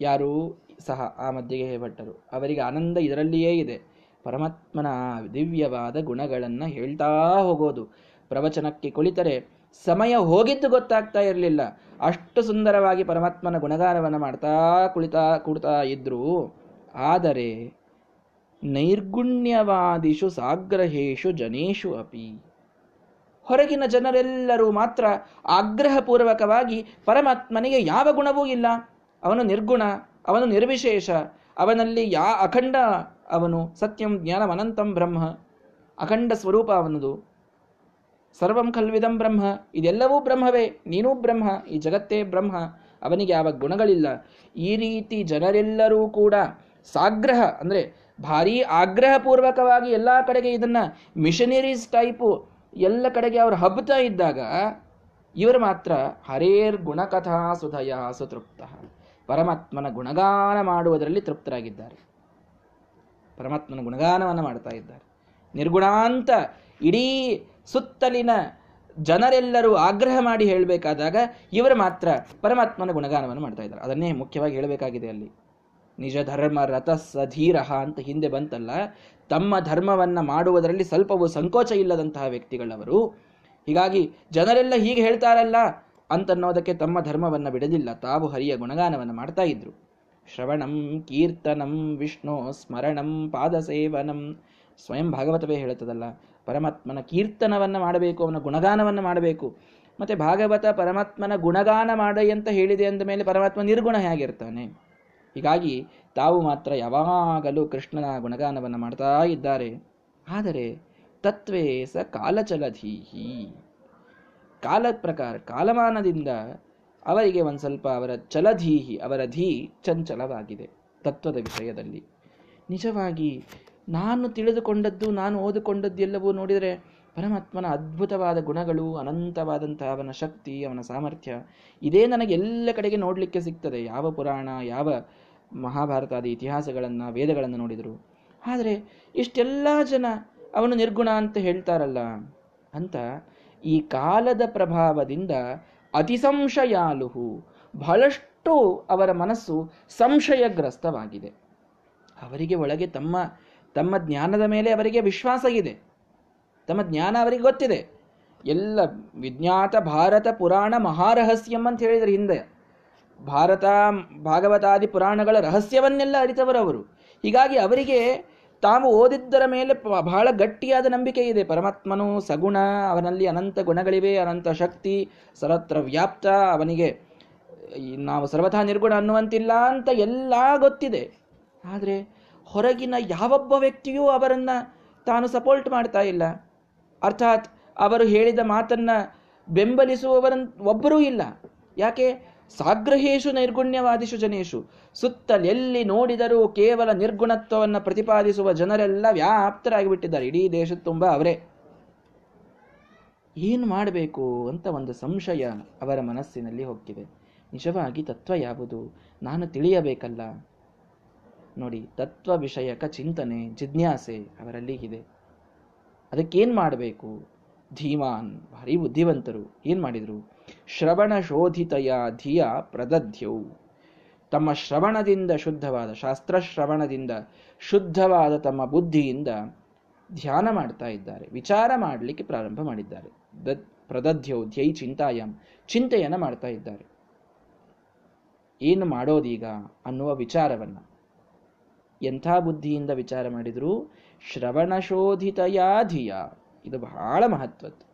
ಯಾರು ಸಹ ಆ ಮಧ್ಯೆಗೆ ಭಟ್ಟರು ಅವರಿಗೆ ಆನಂದ ಇದರಲ್ಲಿಯೇ ಇದೆ. ಪರಮಾತ್ಮನ ದಿವ್ಯವಾದ ಗುಣಗಳನ್ನು ಹೇಳ್ತಾ ಹೋಗೋದು. ಪ್ರವಚನಕ್ಕೆ ಕುಳಿತರೆ ಸಮಯ ಹೋಗಿದ್ದು ಗೊತ್ತಾಗ್ತಾ ಇರಲಿಲ್ಲ. ಅಷ್ಟು ಸುಂದರವಾಗಿ ಪರಮಾತ್ಮನ ಗುಣಗಾನವನ್ನು ಮಾಡ್ತಾ ಕುಳಿತಾ ಕೂಡ್ತಾ ಇದ್ರು. ಆದರೆ ನೈರ್ಗುಣ್ಯವಾದಿಷು ಸಾಗ್ರಹೇಶು ಜನೇಶು ಅಪಿ. ಹೊರಗಿನ ಜನರೆಲ್ಲರೂ ಮಾತ್ರ ಆಗ್ರಹಪೂರ್ವಕವಾಗಿ ಪರಮಾತ್ಮನಿಗೆ ಯಾವ ಗುಣವೂ ಇಲ್ಲ. ಅವನು ನಿರ್ಗುಣ, ಅವನು ನಿರ್ವಿಶೇಷ, ಅವನಲ್ಲಿ ಯಾ ಅಖಂಡ, ಅವನು ಸತ್ಯಂ ಜ್ಞಾನಮನಂತಂ ಬ್ರಹ್ಮ. ಅಖಂಡ ಸ್ವರೂಪ ಅವನದು. ಸರ್ವಂ ಖಲ್ವಿದಂ ಬ್ರಹ್ಮ, ಇದೆಲ್ಲವೂ ಬ್ರಹ್ಮವೇ, ನೀನೂ ಬ್ರಹ್ಮ, ಈ ಜಗತ್ತೇ ಬ್ರಹ್ಮ, ಅವನಿಗೆ ಯಾವ ಗುಣಗಳಿಲ್ಲ. ಈ ರೀತಿ ಜನರೆಲ್ಲರೂ ಕೂಡ ಸಾಗ್ರಹ, ಅಂದರೆ ಭಾರೀ ಆಗ್ರಹಪೂರ್ವಕವಾಗಿ ಎಲ್ಲ ಕಡೆಗೆ ಇದನ್ನು ಮಿಷನರೀಸ್ ಟೈಪು ಎಲ್ಲ ಕಡೆಗೆ ಅವರು ಹಬ್ಬತಾ ಇದ್ದಾಗ ಇವರು ಮಾತ್ರ ಹರೇರ್ ಗುಣಕಥಾ ಸುಧಯ ಸುತೃಪ್ತ. ಪರಮಾತ್ಮನ ಗುಣಗಾನ ಮಾಡುವುದರಲ್ಲಿ ತೃಪ್ತರಾಗಿದ್ದಾರೆ. ಪರಮಾತ್ಮನ ಗುಣಗಾನವನ್ನು ಮಾಡ್ತಾ ಇದ್ದಾರೆ. ನಿರ್ಗುಣಾಂತ ಇಡೀ ಸುತ್ತಲಿನ ಜನರೆಲ್ಲರೂ ಆಗ್ರಹ ಮಾಡಿ ಹೇಳಬೇಕಾದಾಗ ಇವರು ಮಾತ್ರ ಪರಮಾತ್ಮನ ಗುಣಗಾನವನ್ನು ಮಾಡ್ತಾ ಇದ್ದಾರೆ. ಅದನ್ನೇ ಮುಖ್ಯವಾಗಿ ಹೇಳಬೇಕಾಗಿದೆ ಅಲ್ಲಿ. ನಿಜ ಧರ್ಮ ರಥ ಸಧೀರಹ ಅಂತ ಹಿಂದೆ ಬಂತಲ್ಲ, ತಮ್ಮ ಧರ್ಮವನ್ನು ಮಾಡುವುದರಲ್ಲಿ ಸ್ವಲ್ಪವೂ ಸಂಕೋಚ ಇಲ್ಲದಂತಹ ವ್ಯಕ್ತಿಗಳವರು. ಹೀಗಾಗಿ ಜನರೆಲ್ಲ ಹೀಗೆ ಹೇಳ್ತಾರಲ್ಲ ಅಂತನ್ನೋದಕ್ಕೆ ತಮ್ಮ ಧರ್ಮವನ್ನು ಬಿಡಲಿಲ್ಲ. ತಾವು ಹರಿಯ ಗುಣಗಾನವನ್ನು ಮಾಡ್ತಾ ಇದ್ರು. ಶ್ರವಣಂ, ಕೀರ್ತನಂ, ವಿಷ್ಣು, ಸ್ಮರಣಂ, ಪಾದಸೇವನಂ, ಸ್ವಯಂ ಭಾಗವತವೇ ಹೇಳುತ್ತದಲ್ಲ ಪರಮಾತ್ಮನ ಕೀರ್ತನವನ್ನು ಮಾಡಬೇಕು, ಅವನ ಗುಣಗಾನವನ್ನು ಮಾಡಬೇಕು. ಮತ್ತು ಭಾಗವತ ಪರಮಾತ್ಮನ ಗುಣಗಾನ ಮಾಡಿ ಅಂತ ಹೇಳಿದೆ ಅಂದ ಮೇಲೆ ಪರಮಾತ್ಮ ನಿರ್ಗುಣ ಹೇಗಿರ್ತಾನೆ? ಹೀಗಾಗಿ ತಾವು ಮಾತ್ರ ಯಾವಾಗಲೂ ಕೃಷ್ಣನ ಗುಣಗಾನವನ್ನು ಮಾಡ್ತಾ ಇದ್ದಾರೆ. ಆದರೆ ತತ್ವೇ ಸ ಕಾಲಚಲಧೀಹಿ. ಕಾಲ ಪ್ರಕಾರ, ಕಾಲಮಾನದಿಂದ ಅವರಿಗೆ ಒಂದು ಸ್ವಲ್ಪ ಅವರ ಚಲಧೀಹಿ, ಅವರ ಧೀ ಚಂಚಲವಾಗಿದೆ ತತ್ವದ ವಿಷಯದಲ್ಲಿ. ನಿಜವಾಗಿ ನಾನು ತಿಳಿದುಕೊಂಡದ್ದು, ನಾನು ಓದಿಕೊಂಡದ್ದು ಎಲ್ಲವೂ ನೋಡಿದರೆ ಪರಮಾತ್ಮನ ಅದ್ಭುತವಾದ ಗುಣಗಳು ಅನಂತವಾದಂತಹ ಅವನ ಶಕ್ತಿ, ಅವನ ಸಾಮರ್ಥ್ಯ, ಇದೇ ನನಗೆ ಎಲ್ಲ ಕಡೆಗೆ ನೋಡಲಿಕ್ಕೆ ಸಿಗ್ತದೆ. ಯಾವ ಪುರಾಣ, ಯಾವ ಮಹಾಭಾರತಾದ ಇತಿಹಾಸಗಳನ್ನು, ವೇದಗಳನ್ನು ನೋಡಿದರು. ಆದರೆ ಇಷ್ಟೆಲ್ಲ ಜನ ಅವನು ನಿರ್ಗುಣ ಅಂತ ಹೇಳ್ತಾರಲ್ಲ, ಅಂತ ಈ ಕಾಲದ ಪ್ರಭಾವದಿಂದ ಅತಿಸಂಶಯಾಲುಹು ಬಹಳಷ್ಟು ಅವರ ಮನಸ್ಸು ಸಂಶಯಗ್ರಸ್ತವಾಗಿದೆ. ಅವರಿಗೆ ಒಳಗೆ ತಮ್ಮ ತಮ್ಮ ಜ್ಞಾನದ ಮೇಲೆ ಅವರಿಗೆ ವಿಶ್ವಾಸ ಇದೆ. ತಮ್ಮ ಜ್ಞಾನ ಅವರಿಗೆ ಗೊತ್ತಿದೆ. ಎಲ್ಲ ವಿಜ್ಞಾತ ಭಾರತ ಪುರಾಣ ಮಹಾರಹಸ್ಯಂ ಅಂತ ಹೇಳಿದರೆ ಹಿಂದೆ. ಭಾರತ, ಭಾಗವತಾದಿ ಪುರಾಣಗಳ ರಹಸ್ಯವನ್ನೆಲ್ಲ ಅರಿತವರು ಅವರು. ಹೀಗಾಗಿ ಅವರಿಗೆ ತಾವು ಓದಿದ್ದರ ಮೇಲೆ ಬಹಳ ಗಟ್ಟಿಯಾದ ನಂಬಿಕೆ ಇದೆ. ಪರಮಾತ್ಮನು ಸಗುಣ, ಅವನಲ್ಲಿ ಅನಂತ ಗುಣಗಳಿವೆ, ಅನಂತ ಶಕ್ತಿ, ಸರ್ವತ್ರ ವ್ಯಾಪ್ತ, ಅವನಿಗೆ ನಾವು ಸರ್ವಥಾ ನಿರ್ಗುಣ ಅನ್ನುವಂತಿಲ್ಲ ಅಂತ ಎಲ್ಲ ಗೊತ್ತಿದೆ. ಆದರೆ ಹೊರಗಿನ ಯಾವೊಬ್ಬ ವ್ಯಕ್ತಿಯೂ ಅವರನ್ನು ತಾನು ಸಪೋರ್ಟ್ ಮಾಡ್ತಾ ಇಲ್ಲ. ಅರ್ಥಾತ್ ಅವರು ಹೇಳಿದ ಮಾತನ್ನು ಬೆಂಬಲಿಸುವವರ ಒಬ್ಬರೂ ಇಲ್ಲ. ಯಾಕೆ? ಸಾಗ್ರಹೇಶು ನೈರ್ಗುಣ್ಯವಾದಿಷು ಜನೇಶು ಸುತ್ತಲೆಲ್ಲಿ ನೋಡಿದರೂ ಕೇವಲ ನಿರ್ಗುಣತ್ವವನ್ನು ಪ್ರತಿಪಾದಿಸುವ ಜನರೆಲ್ಲ ವ್ಯಾಪ್ತರಾಗಿ ಬಿಟ್ಟಿದ್ದಾರೆ ಇಡೀ ದೇಶದ ತುಂಬ ಅವರೇ. ಏನು ಮಾಡಬೇಕು ಅಂತ ಒಂದು ಸಂಶಯ ಅವರ ಮನಸ್ಸಿನಲ್ಲಿ ಹೋಗ್ತಿದೆ. ನಿಜವಾಗಿ ತತ್ವ ಯಾವುದು? ನಾನು ತಿಳಿಯಬೇಕಲ್ಲ. ನೋಡಿ ತತ್ವ ವಿಷಯಕ ಚಿಂತನೆ, ಜಿಜ್ಞಾಸೆ ಅವರಲ್ಲಿ ಇದೆ. ಅದಕ್ಕೇನು ಮಾಡಬೇಕು? ಧೀಮಾನ್, ಭಾರಿ ಬುದ್ಧಿವಂತರು. ಏನು ಮಾಡಿದರು? ಶ್ರವಣ ಶೋಧಿತಯ ಧಿಯ ಪ್ರದಧ್ಯವು ತಮ್ಮ ಶ್ರವಣದಿಂದ ಶುದ್ಧವಾದ, ಶಾಸ್ತ್ರ ಶ್ರವಣದಿಂದ ಶುದ್ಧವಾದ ತಮ್ಮ ಬುದ್ಧಿಯಿಂದ ಧ್ಯಾನ ಮಾಡ್ತಾ ಇದ್ದಾರೆ. ವಿಚಾರ ಮಾಡಲಿಕ್ಕೆ ಪ್ರಾರಂಭ ಮಾಡಿದ್ದಾರೆ. ದ ಪ್ರದಧ್ಯವು ಧ್ಯೈ ಚಿಂತಾಯಂ. ಚಿಂತೆಯನ್ನು ಮಾಡ್ತಾ ಇದ್ದಾರೆ. ಏನು ಮಾಡೋದೀಗ ಅನ್ನುವ ವಿಚಾರವನ್ನ ಎಂಥ ಬುದ್ಧಿಯಿಂದ ವಿಚಾರ ಮಾಡಿದರೂ? ಶ್ರವಣಶೋಧಿತಯಾ ಧಿಯ ಇದು ಬಹಳ ಮಹತ್ವದ್ದು.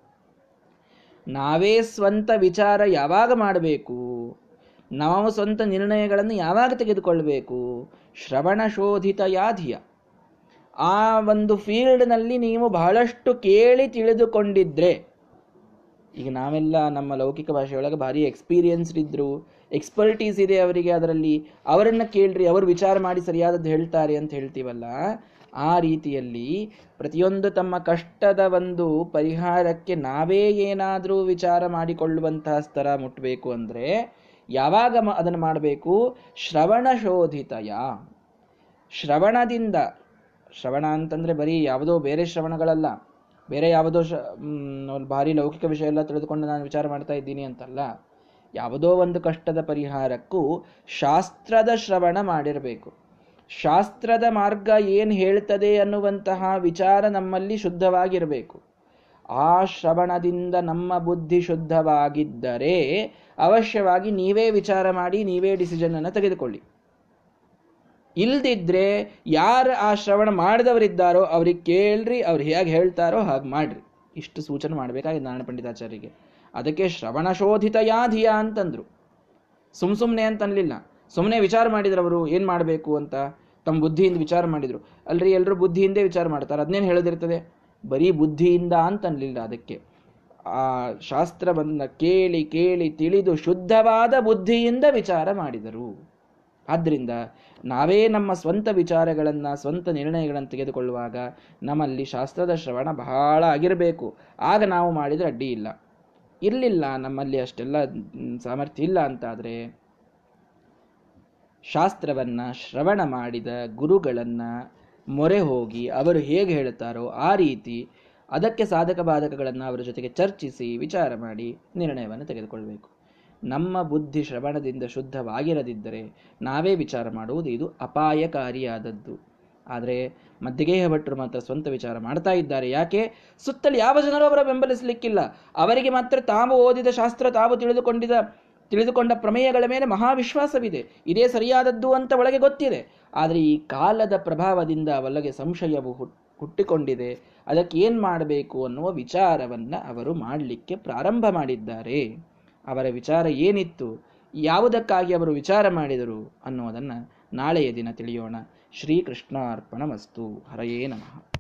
ನಾವೇ ಸ್ವಂತ ವಿಚಾರ ಯಾವಾಗ ಮಾಡಬೇಕು? ನಾವು ಸ್ವಂತ ನಿರ್ಣಯಗಳನ್ನು ಯಾವಾಗ ತೆಗೆದುಕೊಳ್ಬೇಕು? ಶ್ರವಣ ಶೋಧಿತ ಧಿಯ ಆ ಒಂದು ಫೀಲ್ಡ್ನಲ್ಲಿ ನೀವು ಬಹಳಷ್ಟು ಕೇಳಿ ತಿಳಿದುಕೊಂಡಿದ್ರೆ ಈಗ ನಾವೆಲ್ಲ ನಮ್ಮ ಲೌಕಿಕ ಭಾಷೆಯೊಳಗೆ ಭಾರಿ ಎಕ್ಸ್ಪೀರಿಯನ್ಸ್ಡ್ ಇದ್ದರು ಎಕ್ಸ್ಪರ್ಟೀಸ್ ಇದೆ ಅವರಿಗೆ ಅದರಲ್ಲಿ, ಅವರನ್ನು ಕೇಳ್ರಿ, ಅವರು ವಿಚಾರ ಮಾಡಿ ಸರಿಯಾದದ್ದು ಹೇಳ್ತಾರೆ ಅಂತ ಹೇಳ್ತೀವಲ್ಲ, ಆ ರೀತಿಯಲ್ಲಿ ಪ್ರತಿಯೊಂದು ತಮ್ಮ ಕಷ್ಟದ ಒಂದು ಪರಿಹಾರಕ್ಕೆ ನಾವೇ ಏನಾದರೂ ವಿಚಾರ ಮಾಡಿಕೊಳ್ಳುವಂತಹ ಸ್ತರ ಮುಟ್ಟಬೇಕು ಅಂದರೆ ಯಾವಾಗ ಅದನ್ನು ಮಾಡಬೇಕು? ಶ್ರವಣ ಶೋಧಿತಯ. ಶ್ರವಣದಿಂದ. ಶ್ರವಣ ಅಂತಂದರೆ ಬರೀ ಯಾವುದೋ ಬೇರೆ ಶ್ರವಣಗಳಲ್ಲ. ಬೇರೆ ಯಾವುದೋ ಶ ಭಾರಿ ಲೌಕಿಕ ವಿಷಯ ಎಲ್ಲ ತಿಳಿದುಕೊಂಡು ನಾನು ವಿಚಾರ ಮಾಡ್ತಾ ಇದ್ದೀನಿ ಅಂತಲ್ಲ, ಯಾವುದೋ ಒಂದು ಕಷ್ಟದ ಪರಿಹಾರಕ್ಕೂ ಶಾಸ್ತ್ರದ ಶ್ರವಣ ಮಾಡಿರಬೇಕು. ಶಾಸ್ತ್ರದ ಮಾರ್ಗ ಏನು ಹೇಳ್ತದೆ ಅನ್ನುವಂತಹ ವಿಚಾರ ನಮ್ಮಲ್ಲಿ ಶುದ್ಧವಾಗಿರಬೇಕು. ಆ ಶ್ರವಣದಿಂದ ನಮ್ಮ ಬುದ್ಧಿ ಶುದ್ಧವಾಗಿದ್ದರೆ ಅವಶ್ಯವಾಗಿ ನೀವೇ ವಿಚಾರ ಮಾಡಿ, ನೀವೇ ಡಿಸಿಷನ್ ಅನ್ನು ತೆಗೆದುಕೊಳ್ಳಿ. ಇಲ್ದಿದ್ರೆ ಯಾರು ಆ ಶ್ರವಣ ಮಾಡಿದವರಿದ್ದಾರೋ ಅವ್ರಿಗೆ ಕೇಳ್ರಿ, ಅವ್ರು ಹೇಗೆ ಹೇಳ್ತಾರೋ ಹಾಗೆ ಮಾಡ್ರಿ. ಇಷ್ಟು ಸೂಚನೆ ಮಾಡಬೇಕಾಗಿದೆ ನಾರಾಯಣ ಪಂಡಿತಾಚಾರ್ಯರಿಗೆ. ಅದಕ್ಕೆ ಶ್ರವಣ ಶೋಧಿತ ಯಾಧಿಯ ಅಂತಂದ್ರು. ಸುಮ್ ಸುಮ್ಮನೆ ಅಂತನ್ಲಿಲ್ಲ. ಸುಮ್ಮನೆ ವಿಚಾರ ಮಾಡಿದ್ರು ಅವರು, ಏನು ಮಾಡಬೇಕು ಅಂತ. ತಮ್ಮ ಬುದ್ಧಿಯಿಂದ ವಿಚಾರ ಮಾಡಿದ್ರು. ಅಲ್ರಿ ಎಲ್ಲರೂ ಬುದ್ಧಿಯಿಂದ ವಿಚಾರ ಮಾಡ್ತಾರೆ. ಅದನ್ನೇನು ಹೇಳೋದಿರ್ತದೆ? ಬರೀ ಬುದ್ಧಿಯಿಂದ ಅಂತನ್ಲಿಲ್ಲ ಅದಕ್ಕೆ. ಆ ಶಾಸ್ತ್ರವನ್ನ ಕೇಳಿ ಕೇಳಿ ತಿಳಿದು ಶುದ್ಧವಾದ ಬುದ್ಧಿಯಿಂದ ವಿಚಾರ ಮಾಡಿದರು. ಆದ್ರಿಂದ ನಾವೇ ನಮ್ಮ ಸ್ವಂತ ವಿಚಾರಗಳನ್ನು, ಸ್ವಂತ ನಿರ್ಣಯಗಳನ್ನು ತೆಗೆದುಕೊಳ್ಳುವಾಗ ನಮ್ಮಲ್ಲಿ ಶಾಸ್ತ್ರದ ಶ್ರವಣ ಬಹಳ ಆಗಿರಬೇಕು. ಆಗ ನಾವು ಮಾಡಿದರೆ ಅಡ್ಡಿ ಇಲ್ಲ. ಇರಲಿಲ್ಲ, ನಮ್ಮಲ್ಲಿ ಅಷ್ಟೆಲ್ಲ ಸಾಮರ್ಥ್ಯ ಇಲ್ಲ ಅಂತಾದರೆ ಶಾಸ್ತ್ರವನ್ನು ಶ್ರವಣ ಮಾಡಿದ ಗುರುಗಳನ್ನು ಮೊರೆ ಹೋಗಿ ಅವರು ಹೇಗೆ ಹೇಳುತ್ತಾರೋ ಆ ರೀತಿ ಅದಕ್ಕೆ ಸಾಧಕ ಬಾಧಕಗಳನ್ನು ಅವರ ಜೊತೆಗೆ ಚರ್ಚಿಸಿ, ವಿಚಾರ ಮಾಡಿ ನಿರ್ಣಯವನ್ನು ತೆಗೆದುಕೊಳ್ಬೇಕು. ನಮ್ಮ ಬುದ್ಧಿ ಶ್ರವಣದಿಂದ ಶುದ್ಧವಾಗಿರದಿದ್ದರೆ ನಾವೇ ವಿಚಾರ ಮಾಡುವುದು ಇದು ಅಪಾಯಕಾರಿಯಾದದ್ದು. ಆದರೆ ಮಧ್ಯಗೇಹ ಭಟ್ರು ಮಾತ್ರ ಸ್ವಂತ ವಿಚಾರ ಮಾಡ್ತಾ ಇದ್ದಾರೆ. ಯಾಕೆ? ಸುತ್ತಲೂ ಯಾವ ಜನರು ಅವರ ಬೆಂಬಲಿಸಲಿಕ್ಕಿಲ್ಲ. ಅವರಿಗೆ ಮಾತ್ರ ತಾವು ಓದಿದ ಶಾಸ್ತ್ರ, ತಾವು ತಿಳಿದುಕೊಂಡಿದ, ತಿಳಿದುಕೊಂಡ ಪ್ರಮೇಯಗಳ ಮೇಲೆ ಮಹಾವಿಶ್ವಾಸವಿದೆ. ಇದೇ ಸರಿಯಾದದ್ದು ಅಂತ ಒಳಗೆ ಗೊತ್ತಿದೆ. ಆದರೆ ಈ ಕಾಲದ ಪ್ರಭಾವದಿಂದ ಒಳಗೆ ಸಂಶಯವು ಹುಟ್ಟಿಕೊಂಡಿದೆ. ಅದಕ್ಕೆ ಏನು ಮಾಡಬೇಕು ಅನ್ನುವ ವಿಚಾರವನ್ನು ಅವರು ಮಾಡಲಿಕ್ಕೆ ಪ್ರಾರಂಭ ಮಾಡಿದ್ದಾರೆ. ಅವರ ವಿಚಾರ ಏನಿತ್ತು, ಯಾವುದಕ್ಕಾಗಿ ಅವರು ವಿಚಾರ ಮಾಡಿದರು ಅನ್ನೋದನ್ನು ನಾಳೆಯ ದಿನ ತಿಳಿಯೋಣ. ಶ್ರೀಕೃಷ್ಣಾರ್ಪಣ ಮಸ್ತು ಹರಯೇ ನಮಃ.